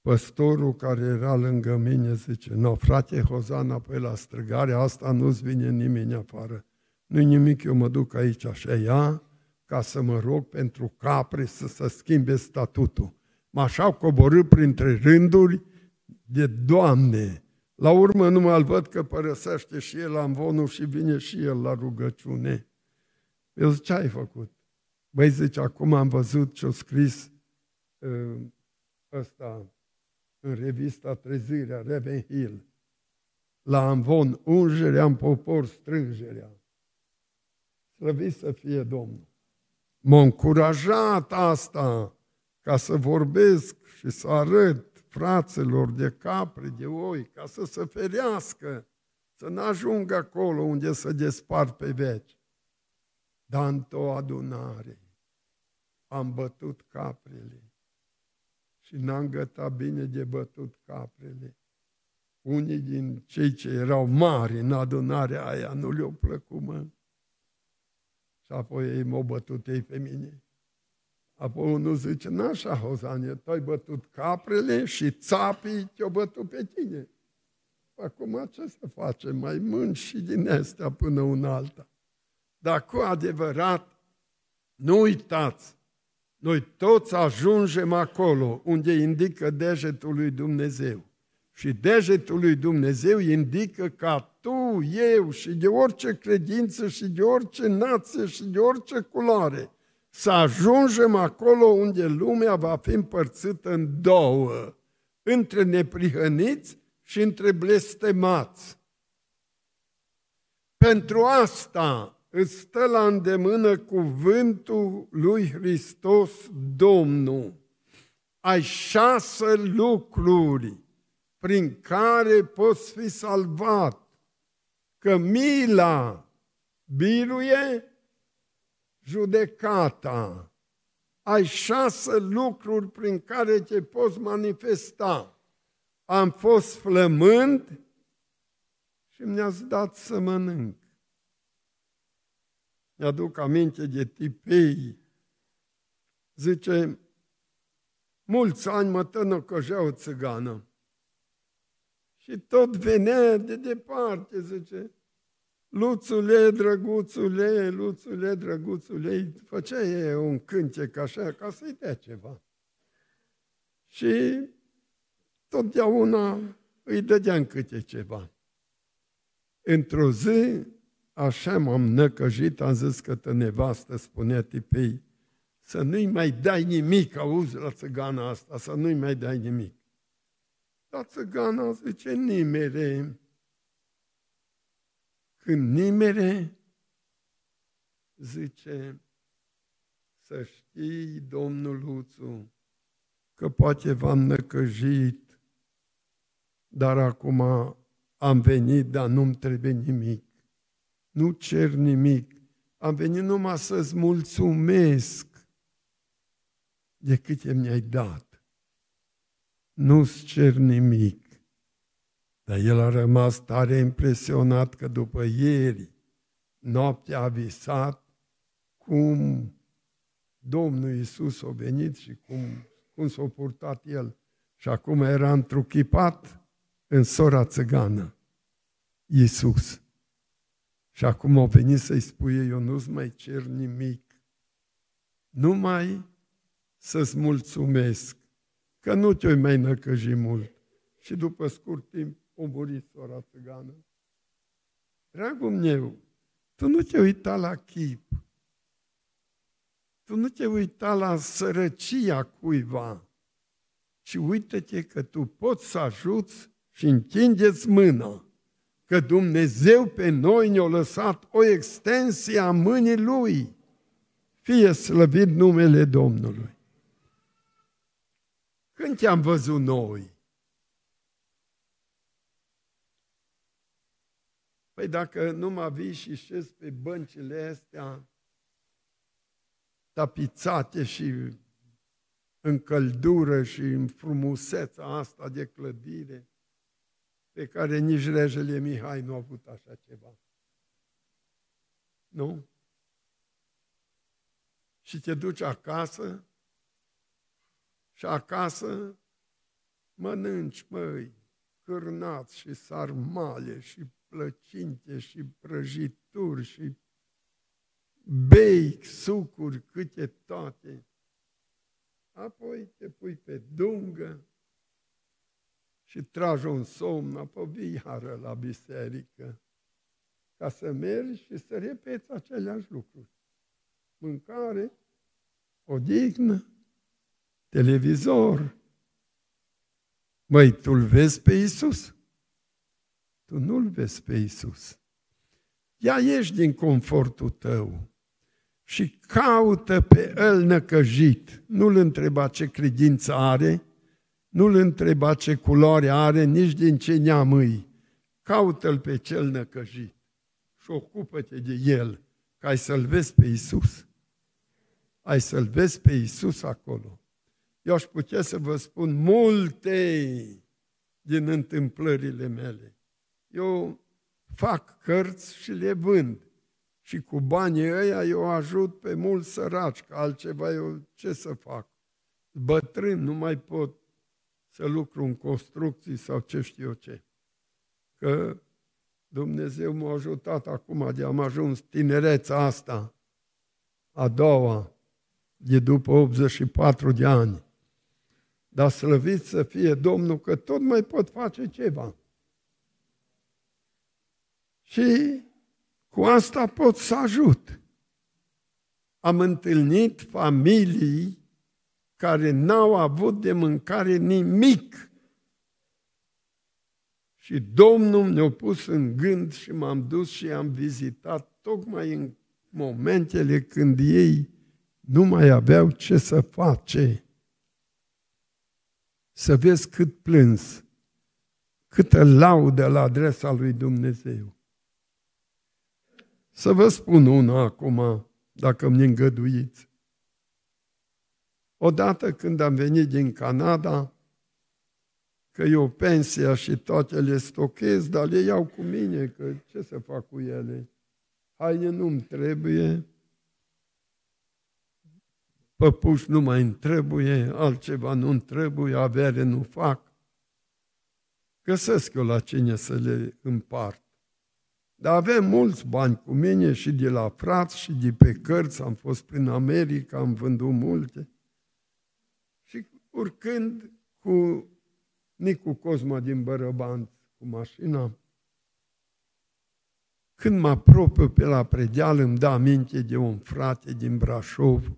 S1: Păstorul care era lângă mine zice, no, frate Hozana, apoi la strigarea asta nu-ți vine nimeni afară. Nu-i nimic, eu mă duc aici așa ea, ca să mă rog pentru capre să se schimbe statutul. Mă așa coborât printre rânduri de Doamne. La urmă nu mă văd că părăsește și el amvonul și vine și el la rugăciune. Eu zic, ce ai făcut? Băi, zice, acum am văzut ce-a scris uh, ăsta în revista Trezirea, Reven Hill. La Amvon, ungerea în popor, strângerea. Slăvit să fie Domnul. M-a încurajat asta ca să vorbesc și să arăt fraților de capre, de oi, ca să se ferească, să nu ajungă acolo unde să despart pe veci. Dar într-o adunare am bătut caprele și n-am gătat bine de bătut caprele. Unii din cei ce erau mari în adunarea aia nu le-au plăcut, mă. Și apoi ei m-au bătut ei pe mine. Apoi unul zice, n-așa, Hozanie, tu ai bătut caprele și țapii te-au bătut pe tine. Acum ce să facem? Mai mânci și din astea până un alta. Dar cu adevărat, nu uitați, noi toți ajungem acolo unde indică degetul lui Dumnezeu. Și degetul lui Dumnezeu indică ca tu, eu și de orice credință și de orice nație și de orice culoare să ajungem acolo unde lumea va fi împărțită în două, între neprihăniți și între blestemați. Pentru asta îți stă la îndemână cuvântul lui Hristos Domnul. Ai șase lucruri prin care poți fi salvat. Că mila biruie judecata. Ai șase lucruri prin care te poți manifesta. Am fost flămând și mi-ați dat să mănânc. Mi-aduc aminte de tipei. Zice, mulți ani mă tănăcăjea o țigană. Și tot venea de departe, zice, Luțule, drăguțule, luțule, drăguțule, făcea e un cântec așa, ca să-i dea ceva. Și totdeauna îi dădeam câte ceva. Într-o zi, așa m-am năcăjit, am zis că tă nevastă spunea tipei, să nu-i mai dai nimic, auzi la țăgana asta, să nu-i mai dai nimic. Dar țăgana zice, nimere, când nimere, zice, să știi, domnul Luțu, că poate v-am năcăjit, dar acum am venit, dar nu-mi trebuie nimic. Nu cer nimic. Am venit numai să-ți mulțumesc de câte mi-ai dat. Nu-ți cer nimic. Dar el a rămas tare impresionat că după ieri, noaptea a visat cum Domnul Iisus a venit și cum, cum s-a purtat El. Și acum era întruchipat în sora țăgană, Iisus. Și acum a venit să-i spui, eu nu-ți mai cer nimic, numai să-ți mulțumesc, că nu te-oi mai năcăji mult. Și după scurt timp a murit sora țăgană. Dragul meu, tu nu te uita la chip, tu nu te uita la sărăcia cuiva, ci uită-te că tu poți să ajuți și întindeți mâna, că Dumnezeu pe noi ne-a lăsat o extensie a mâinii Lui. Fie slăvit numele Domnului. Când te-am văzut noi? Păi dacă nu mă vii și șezi pe băncile astea tapițate și în căldură și în frumusețea asta de clădire, pe care nici regele Mihai nu a avut așa ceva. Nu? Și te duci acasă și acasă mănânci, măi, cârnați și sarmale și plăcinte și prăjituri și bei sucuri câte toate. Apoi te pui pe dungă și tragi un somn, apoi vii iară la biserică ca să mergi și să repeți aceleași lucruri. Mâncare, odihnă, televizor. Măi, tu-L vezi pe Iisus? Tu nu-L vezi pe Iisus. Ia ieși din confortul tău și caută pe El năcăjit. Nu-L întreba ce credință are, nu-L întreba ce culoare are, nici din ce neam îi. Caută-L pe cel năcăjit și ocupă-te de El, ca ai să-L vezi pe Iisus. Ai să-L vezi pe Iisus acolo. Eu aș putea să vă spun multe din întâmplările mele. Eu fac cărți și le vând. Și cu banii ăia eu ajut pe mulți săraci, că altceva eu ce să fac? Bătrân, nu mai pot să lucru în construcții sau ce știu eu ce. Că Dumnezeu m-a ajutat acum de am ajuns tinereța asta, a doua, de după 84 de ani. Dar slăvit să fie Domnul că tot mai pot face ceva. Și cu asta pot să ajut. Am întâlnit familii care n-au avut de mâncare nimic. Și Domnul ne-a pus în gând și m-am dus și am vizitat tocmai în momentele când ei nu mai aveau ce să face. Să vezi cât plâns, câtă laudă la adresa lui Dumnezeu. Să vă spun una acum, dacă îmi îngăduiți. Odată când am venit din Canada, că eu pensia și toate le stochez, dar le iau cu mine, că ce să fac cu ele? Haine nu-mi trebuie, păpuși nu mai îmi trebuie, altceva nu-mi trebuie, avere nu fac. Găsesc eu la cine să le împart. Dar avem mulți bani cu mine și de la frați și de pe cărți, am fost prin America, am vândut multe. Și urcând cu Nicu Cosma din Bărăban cu mașina, când mă apropiu pe la predeal, îmi dă aminte de un frate din Brașov,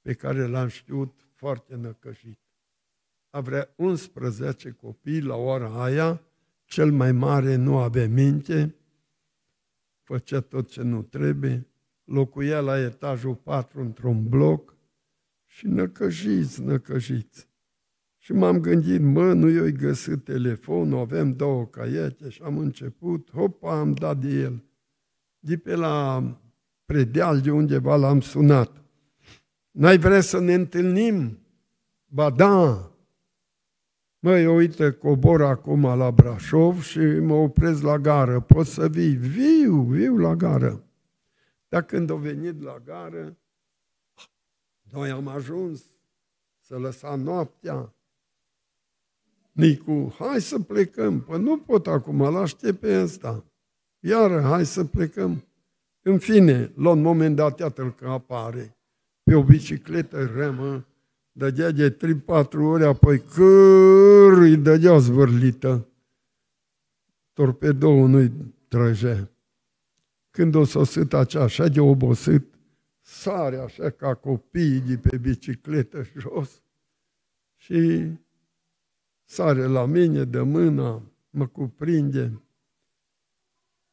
S1: pe care l-am știut foarte năcăjit. Avea 11 copii la ora aia, cel mai mare nu avea minte, făcea tot ce nu trebuie, locuia la etajul 4 într-un bloc și năcăjiți, năcăjiți. Și m-am gândit, mă, nu i-o găsit telefonul, avem două caiete și am început, hopa, am dat de el. De pe la predeal de undeva l-am sunat. N-ai vrea să ne întâlnim? Ba da, Măi, uite, cobor acum la Brașov și mă opresc la gară. Poți să vii? Viu, viu la gară. Dar când au venit la gară, Noi am ajuns să lăsăm noaptea. Nicu, hai să plecăm. Păi nu pot acum, l aștept pe ăsta. Iar, hai să plecăm. În fine, la un moment dat, iată că apare pe o bicicletă remă, dădea de 3-4 ore, apoi câr îi dădea zvârlită. Torpedoul nu-i trăgea. Când o sosit acea așa de obosit, sare așa ca copiii de pe bicicletă jos și sare la mine de mână, mă cuprinde.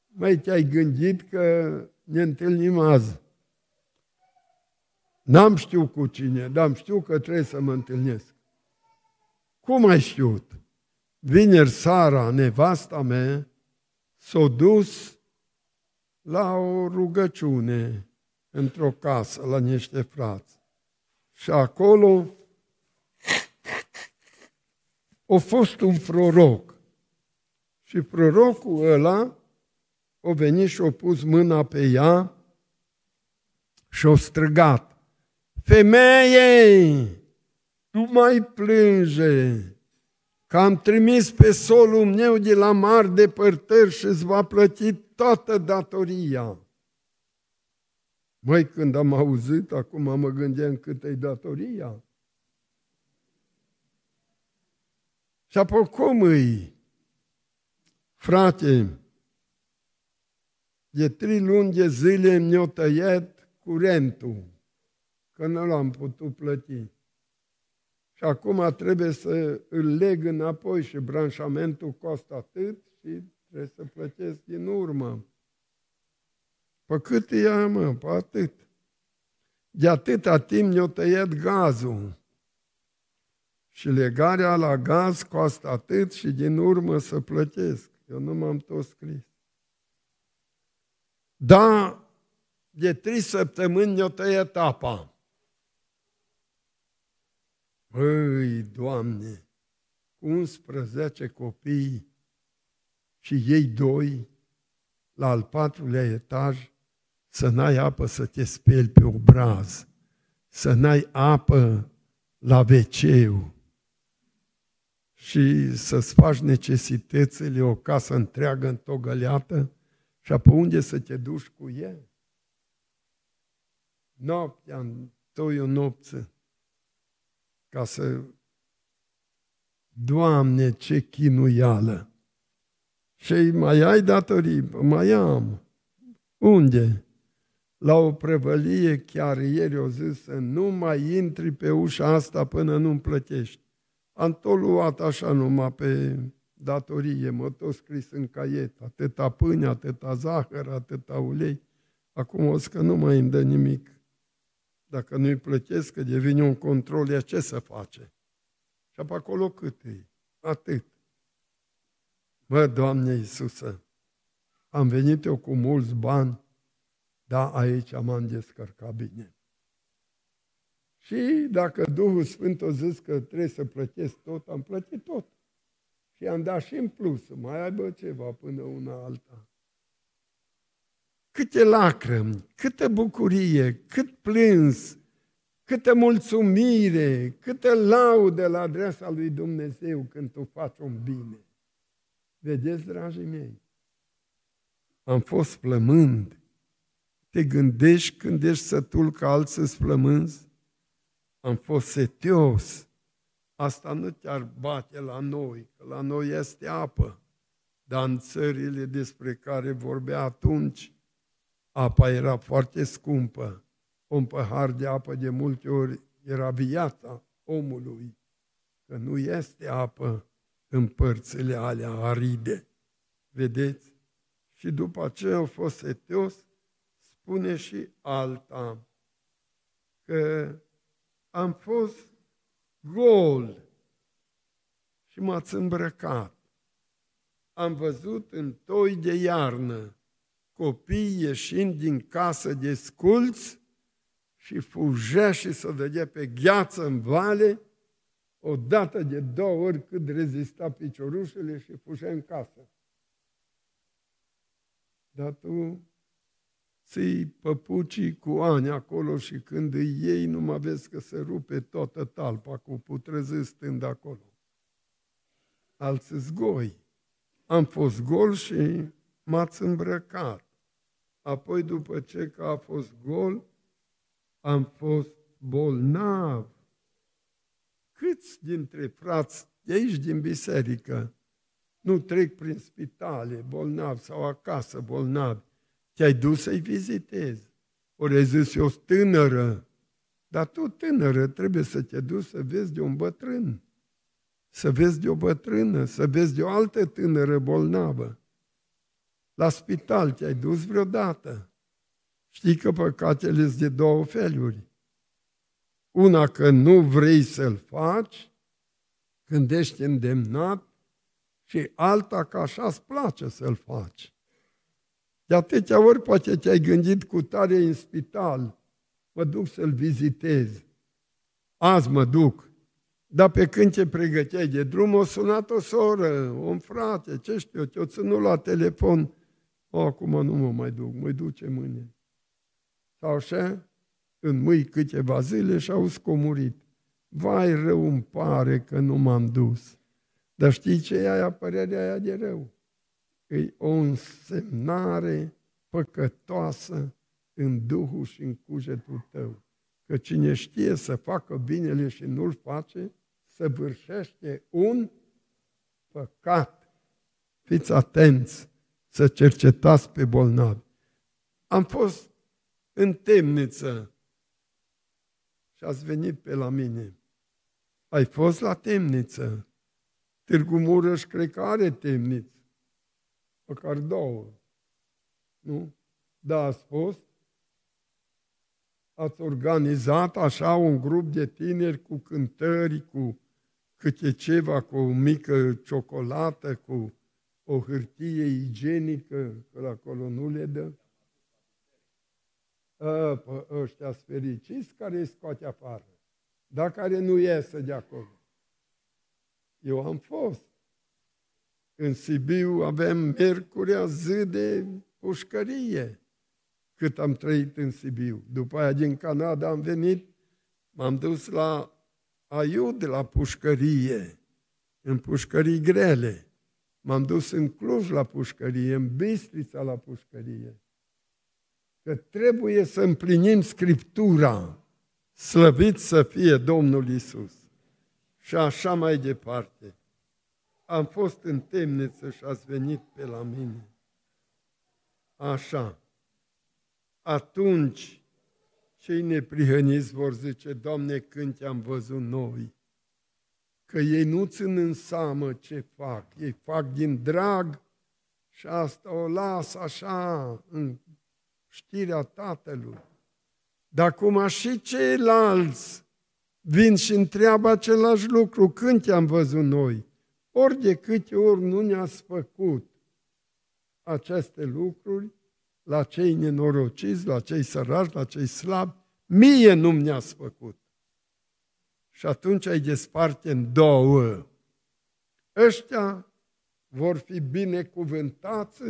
S1: Mai te-ai gândit că ne întâlnim azi? N-am știut cu cine, dar am știut că trebuie să mă întâlnesc. Cum ai știut? Vineri Sara, nevasta mea, s-a dus la o rugăciune într-o casă, la niște frați. Și acolo a fost un proroc. Și prorocul ăla a venit și a pus mâna pe ea și a strigat. Femeie, nu mai plânge, că am trimis pe solul meu de la mari depărtări și îți va plăti toată datoria. Măi, când am auzit, acum mă gândeam cât e datoria. Și apoi cum îi? Frate, de trei luni de zile mi-a tăiat curentul, că nu l-am putut plăti. Și acum trebuie să îl leg înapoi și branșamentul costă atât și trebuie să plătesc din urmă. Pe cât e, mă? Pe atât. De atâta timp ne-a tăiat gazul. Și legarea la gaz costă atât și din urmă să plătesc. Eu nu m-am tot scris. Da, de trei săptămâni ne-a tăiat apa. Măi, Doamne, 11 copii și ei doi la al patrulea etaj să n-ai apă să te speli pe obraz, să n-ai apă la wc și să-ți faci necesitățile o casă întreagă întogăleată și apoi unde să te duci cu el? Noaptea, în toiul nopță, ca să... Doamne, ce chinuială! Și mai ai datorii? Mai am. Unde? la o prăvălie, chiar ieri o zis să nu mai intri pe ușa asta până nu-mi plătești. Am tot luat așa numai pe datorie, mă tot scris în caiet, atâta pâine, atâta zahăr, atâta ulei. Acum o că nu mai îmi dă nimic. Dacă nu-i plătesc, că devine un control, ea ce să face? Și pe acolo cât e? Atât. Mă, Doamne Iisusă, am venit eu cu mulți bani, da, aici m-am descărcat bine. Și dacă Duhul Sfânt a zis că trebuie să plătesc tot, am plătit tot. Și am dat și în plus, să mai aibă ceva până una alta. Câte lacrimi, câtă bucurie, cât plâns, câtă mulțumire, câtă laudă la adresa lui Dumnezeu când tu faci un bine. Vedeți, dragii mei, am fost plămând, te gândești când ești sătul ca alții îți flămânzi? Am fost setios. Asta nu te-ar bate la noi, că la noi este apă. Dar în țările despre care vorbea atunci, apa era foarte scumpă. Un pahar de apă de multe ori era viața omului, că nu este apă în părțile alea aride. Vedeți? Și după aceea a fost setios spune și alta, că am fost gol și m-ați îmbrăcat. Am văzut în toi de iarnă copii ieșind din casă de sculți și fugea și să dădea pe gheață în vale, o dată de două ori cât rezista piciorușele și fugea în casă. Dar tu ții păpucii cu ani acolo și când îi iei, nu mai vezi că se rupe toată talpa cu putreză stând acolo. Alți zgoi. Am fost gol și m-ați îmbrăcat. Apoi, după ce că a fost gol, am fost bolnav. Câți dintre frați de aici din biserică nu trec prin spitale bolnavi sau acasă bolnavi? Te-ai dus să-i vizitezi. Ori ai zis, eu tânără, dar tu tânără trebuie să te duci să vezi de un bătrân, să vezi de o bătrână, să vezi de o altă tânără bolnavă. La spital te-ai dus vreodată. Știi că păcatele sunt de două feluri. Una că nu vrei să-l faci, când ești îndemnat, și alta că așa îți place să-l faci. De atâtea ori poate te-ai gândit cu tare în spital, mă duc să-l vizitez. Azi mă duc. Dar pe când te pregăteai de drum, o sunat o soră, un frate, ce știu eu, te-o ținut la telefon. O, acum nu mă mai duc, mă duce mâine. Sau așa, în mâini câteva zile și au scomurit. Vai, rău îmi pare că nu m-am dus. Dar știi ce e aia, părerea aia de rău? E o însemnare păcătoasă în Duhul și în cugetul tău. Că cine știe să facă binele și nu-l face, săvârșește un păcat. Fiți atenți să cercetați pe bolnavi. Am fost în temniță și ați venit pe la mine. Ai fost la temniță. Târgu Mureș cred că are temniță. Măcar două. Nu? Da, ați fost? Ați organizat așa un grup de tineri cu cântări, cu câte ceva, cu o mică ciocolată, cu o hârtie igienică, că acolo nu le dă. A, pă, ăștia fericiți care îi scoate afară, dar care nu iese de acolo. Eu am fost. În Sibiu avem miercurea zi de pușcărie, cât am trăit în Sibiu. După aia din Canada am venit, m-am dus la Aiud la pușcărie, în pușcării grele. M-am dus în Cluj la pușcărie, în Bistrița la pușcărie. Că trebuie să împlinim Scriptura, slăvit să fie Domnul Isus. Și așa mai departe. Am fost în temniță și ați venit pe la mine. Așa. Atunci, cei neprihăniți vor zice, Doamne, când te-am văzut noi, că ei nu țin în seamă ce fac, ei fac din drag și asta o las așa în știrea Tatălui. Dar cum și ceilalți vin și întreabă același lucru, când te-am văzut noi? Ori de câte ori nu ne-ați făcut aceste lucruri, la cei nenorociți, la cei săraci, la cei slabi, mie nu mi-ați făcut. Și atunci ai desparte în două. Ăștia vor fi binecuvântați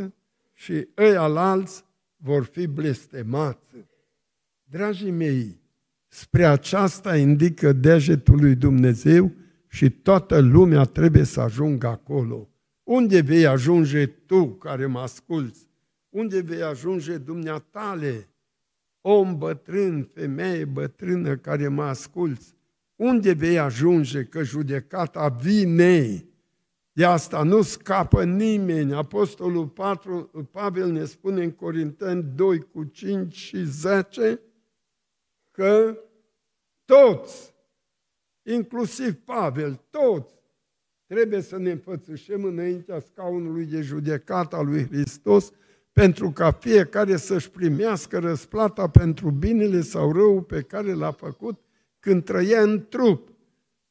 S1: și ei alalți vor fi blestemați. Dragii mei, spre aceasta indică degetul lui Dumnezeu și toată lumea trebuie să ajungă acolo. Unde vei ajunge tu care mă asculți? Unde vei ajunge dumneatale, om bătrân, femeie bătrână care mă asculți? Unde vei ajunge că judecata vine? De asta nu scapă nimeni. Apostolul 4, Pavel ne spune în Corinteni 2 cu 5 și 10 că toți, inclusiv Pavel, toți, trebuie să ne înfățușăm înaintea scaunului de judecată al lui Hristos pentru ca fiecare să-și primească răsplata pentru binele sau rău pe care l-a făcut când trăia în trup.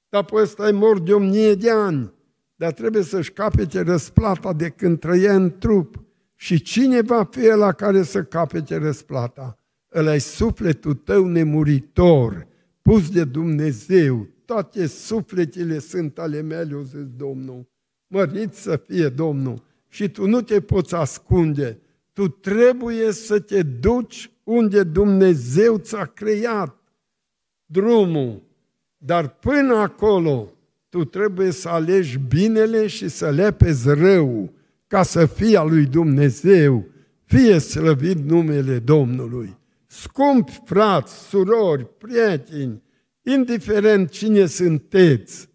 S1: Dar pe ăsta e mor de o mie de ani, dar trebuie să-și capete răsplata de când trăia în trup. Și cine va fi la care să capete răsplata? Ăla e sufletul tău nemuritor, pus de Dumnezeu. Toate sufletele sunt ale mele, o zis Domnul. Mărit să fie Domnul. Și tu nu te poți ascunde Tu trebuie să te duci unde Dumnezeu ți-a creat drumul. Dar până acolo, tu trebuie să alegi binele și să lepezi rău, ca să fie a lui Dumnezeu, fie slăvit numele Domnului. Scumpi frați, surori, prieteni, indiferent cine sunteți,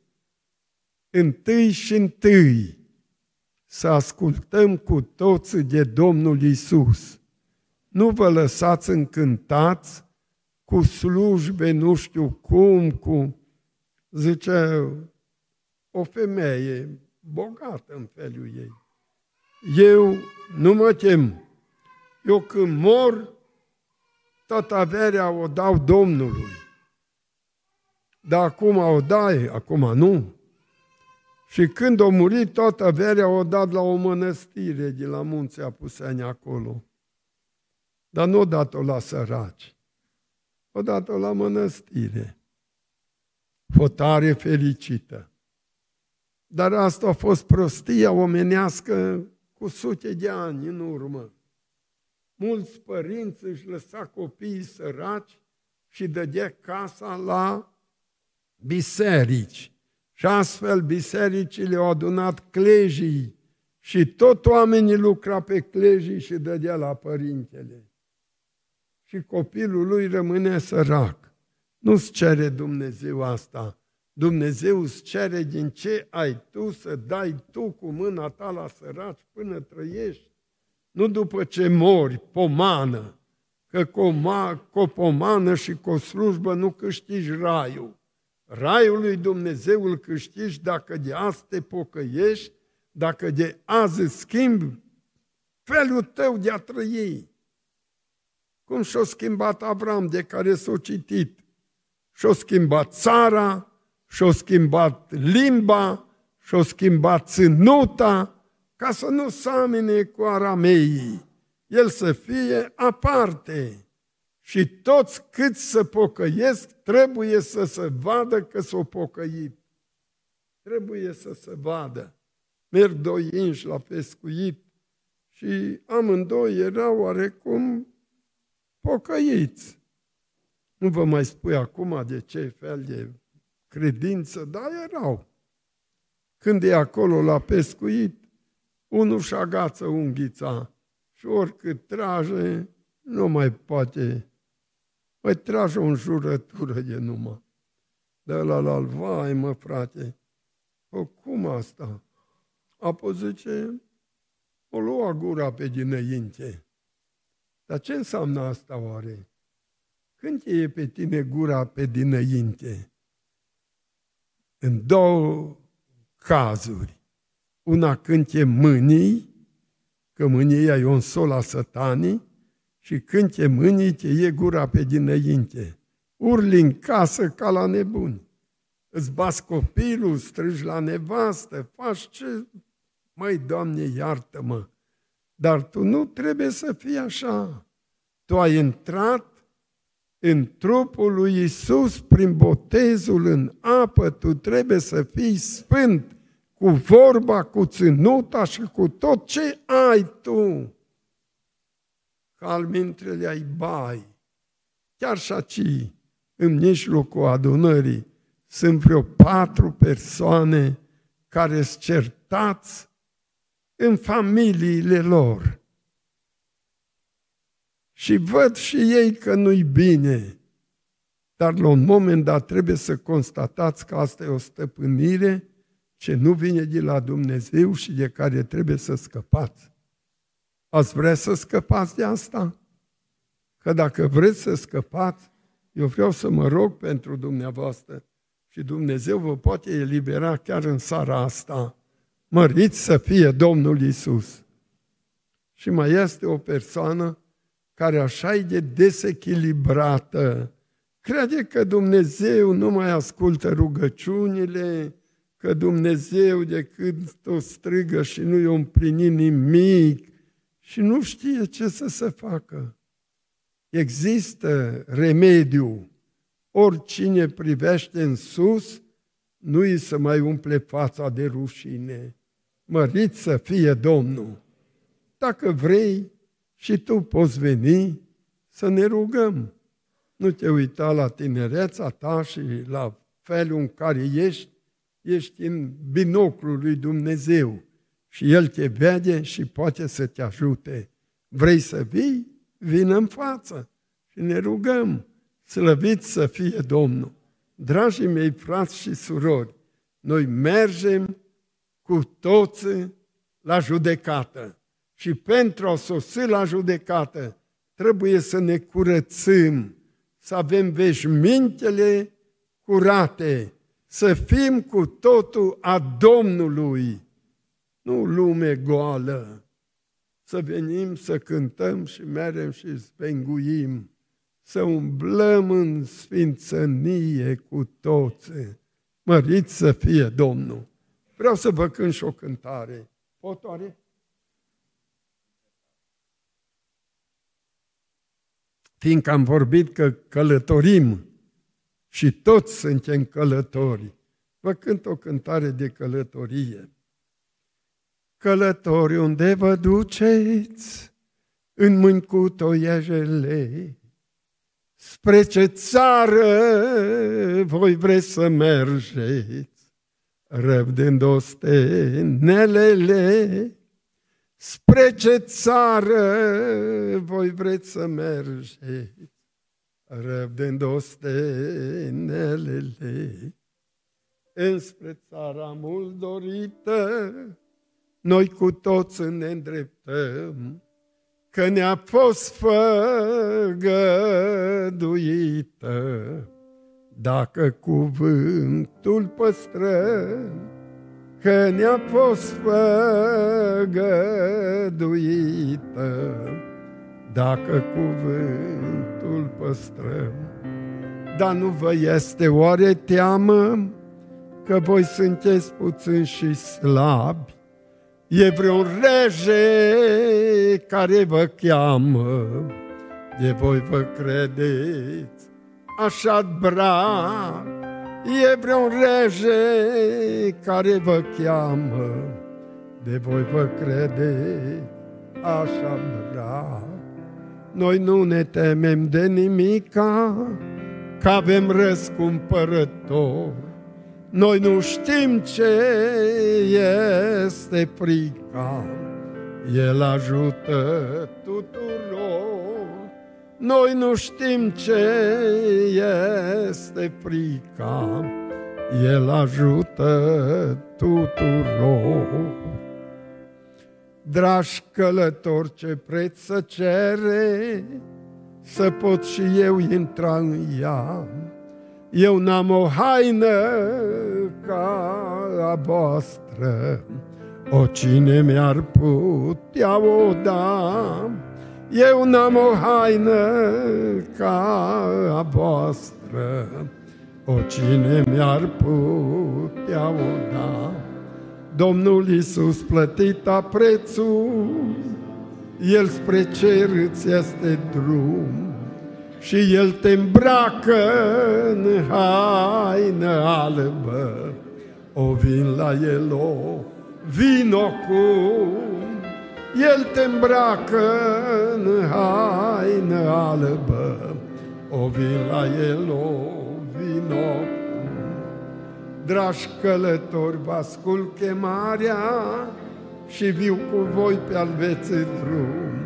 S1: întâi și întâi să ascultăm cu toți de Domnul Isus. Nu vă lăsați încântați cu slujbe, nu știu cum, cu, zice, o femeie bogată în felul ei. Eu nu mă tem. Eu când mor, toată averea o dau Domnului. Dar acum o dai, acum nu. Și când a murit, toată averea o dat la o mănăstire de la munții Apuseni acolo. Dar nu o dat-o la săraci. O dat-o la mănăstire. Fotare fericită. Dar asta a fost prostia omenească cu sute de ani în urmă. Mulți părinți își lăsa copiii săraci și dădea casa la biserici. Și astfel bisericile au adunat clejii și tot oamenii lucra pe clejii și dădea la părintele. Și copilul lui rămâne sărac. Nu-ți cere Dumnezeu asta. Dumnezeu îți cere din ce ai tu să dai tu cu mâna ta la săraci până trăiești. Nu după ce mori, pomană, că cu o pomană și cu o slujbă nu câștigi raiul. Raiul lui Dumnezeu îl câștigi dacă de azi te pocăiești, dacă de azi îți schimbi felul tău de a trăi. Cum și-a schimbat Avram, de care s-a citit. Și-a schimbat țara, și-a schimbat limba, și-a schimbat ținuta, ca să nu samine cu arameii. El să fie aparte și toți cât să pocăiesc trebuie să se vadă că s-au pocăit. Trebuie să se vadă. Merg doi inși la pescuit și amândoi erau oarecum pocăiți. Nu vă mai spui acum de ce fel de credință, dar erau. Când e acolo la pescuit, unul și agață unghița și oricât trage, nu mai poate Păi trage o înjurătură de numai. De la la vai, mă, frate, o, cum asta? Apoi zice, o lua gura pe dinainte. Dar ce înseamnă asta oare? Când e pe tine gura pe dinainte? În două cazuri. Una când e mânii, că mânia e un sol a satanii, și când te mâini, te e gura pe dinainte. Urli în casă ca la nebuni. Îți bați copilul, strigi la nevastă, faci ce... Măi, Doamne, iartă-mă! Dar tu nu trebuie să fii așa. Tu ai intrat în trupul lui Isus prin botezul în apă, tu trebuie să fii sfânt cu vorba, cu ținuta și cu tot ce ai tu că al mintrele ai bai. Chiar și aici, în mijlocul adunării, sunt vreo patru persoane care sunt certați în familiile lor. Și văd și ei că nu-i bine, dar la un moment dat trebuie să constatați că asta e o stăpânire ce nu vine de la Dumnezeu și de care trebuie să scăpați. Ați vrea să scăpați de asta? Că dacă vreți să scăpați, eu vreau să mă rog pentru dumneavoastră și Dumnezeu vă poate elibera chiar în seara asta. Măriți să fie Domnul Isus. Și mai este o persoană care așa e de desechilibrată, crede că Dumnezeu nu mai ascultă rugăciunile, că Dumnezeu decât o strigă și nu i-o împlini nimic, și nu știe ce să se facă. Există remediu. Oricine privește în sus, nu îi să mai umple fața de rușine. Mărit să fie Domnul. Dacă vrei și tu poți veni să ne rugăm. Nu te uita la tinereța ta și la felul în care ești, ești în binoclul lui Dumnezeu și El te vede și poate să te ajute. Vrei să vii? Vină în față și ne rugăm. Slăvit să fie Domnul! Dragii mei frați și surori, noi mergem cu toți la judecată. Și pentru a sosi la judecată, trebuie să ne curățăm, să avem veșmintele curate, să fim cu totul a Domnului, nu lume goală, să venim să cântăm și merem și spenguim, să umblăm în sfințănie cu toți. Măriți să fie Domnul! Vreau să vă cânt și o cântare. Pot oare? Fiindcă am vorbit că călătorim și toți suntem călători, vă cânt o cântare de călătorie. Călători unde vă duceți, în mâini cu toiajele, spre ce țară voi vreți să mergeți, răbdând nelele, spre ce țară voi vreți să mergeți, răbdând nelele, înspre țara mult dorită, noi cu toți ne îndreptăm, că ne-a fost făgăduită dacă cuvântul păstrăm, că ne-a fost făgăduită, dacă cuvântul păstrăm. Dar nu vă este oare teamă că voi sunteți puțini și slabi? E vreun rege care vă cheamă, de voi vă credeți așa brav, e vreun rege care vă cheamă, de voi vă crede așa brav. Noi nu ne temem de nimica, că avem răscumpărător. Noi nu știm ce este frica, El ajută tuturor. Noi nu știm ce este frica, El ajută tuturor. Dragi călători, ce preț să cere, să pot și eu intra în ea. Eu n-am o haină ca a voastră, o cine mi-ar putea o da. Eu n-am o haină ca a voastră, o cine mi-ar putea o da. Domnul Iisus plătit a prețul, El spre cer îți este drum și El te îmbracă în haină albă. O vin la El, o vino cum el te îmbracă în haină albă, o vin la el, o vino. Dragi călători, vă ascult chemarea și viu cu voi pe al veții drum.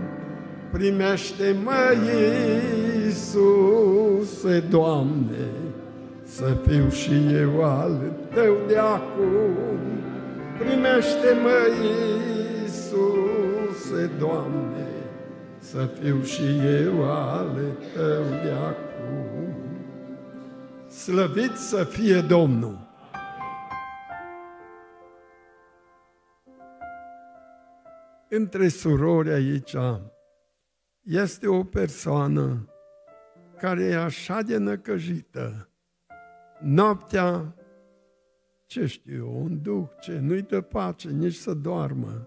S1: Primește-mă, Iisuse, Doamne, să fiu și eu al Tău de acum. Primește-mă, Iisuse, Iisuse, Doamne, să fiu și eu ale Tău de acum. Slăvit să fie Domnul! Între surori aici este o persoană care e așa de năcăjită. Noaptea, ce știu eu, un duc ce nu-i dă pace nici să doarmă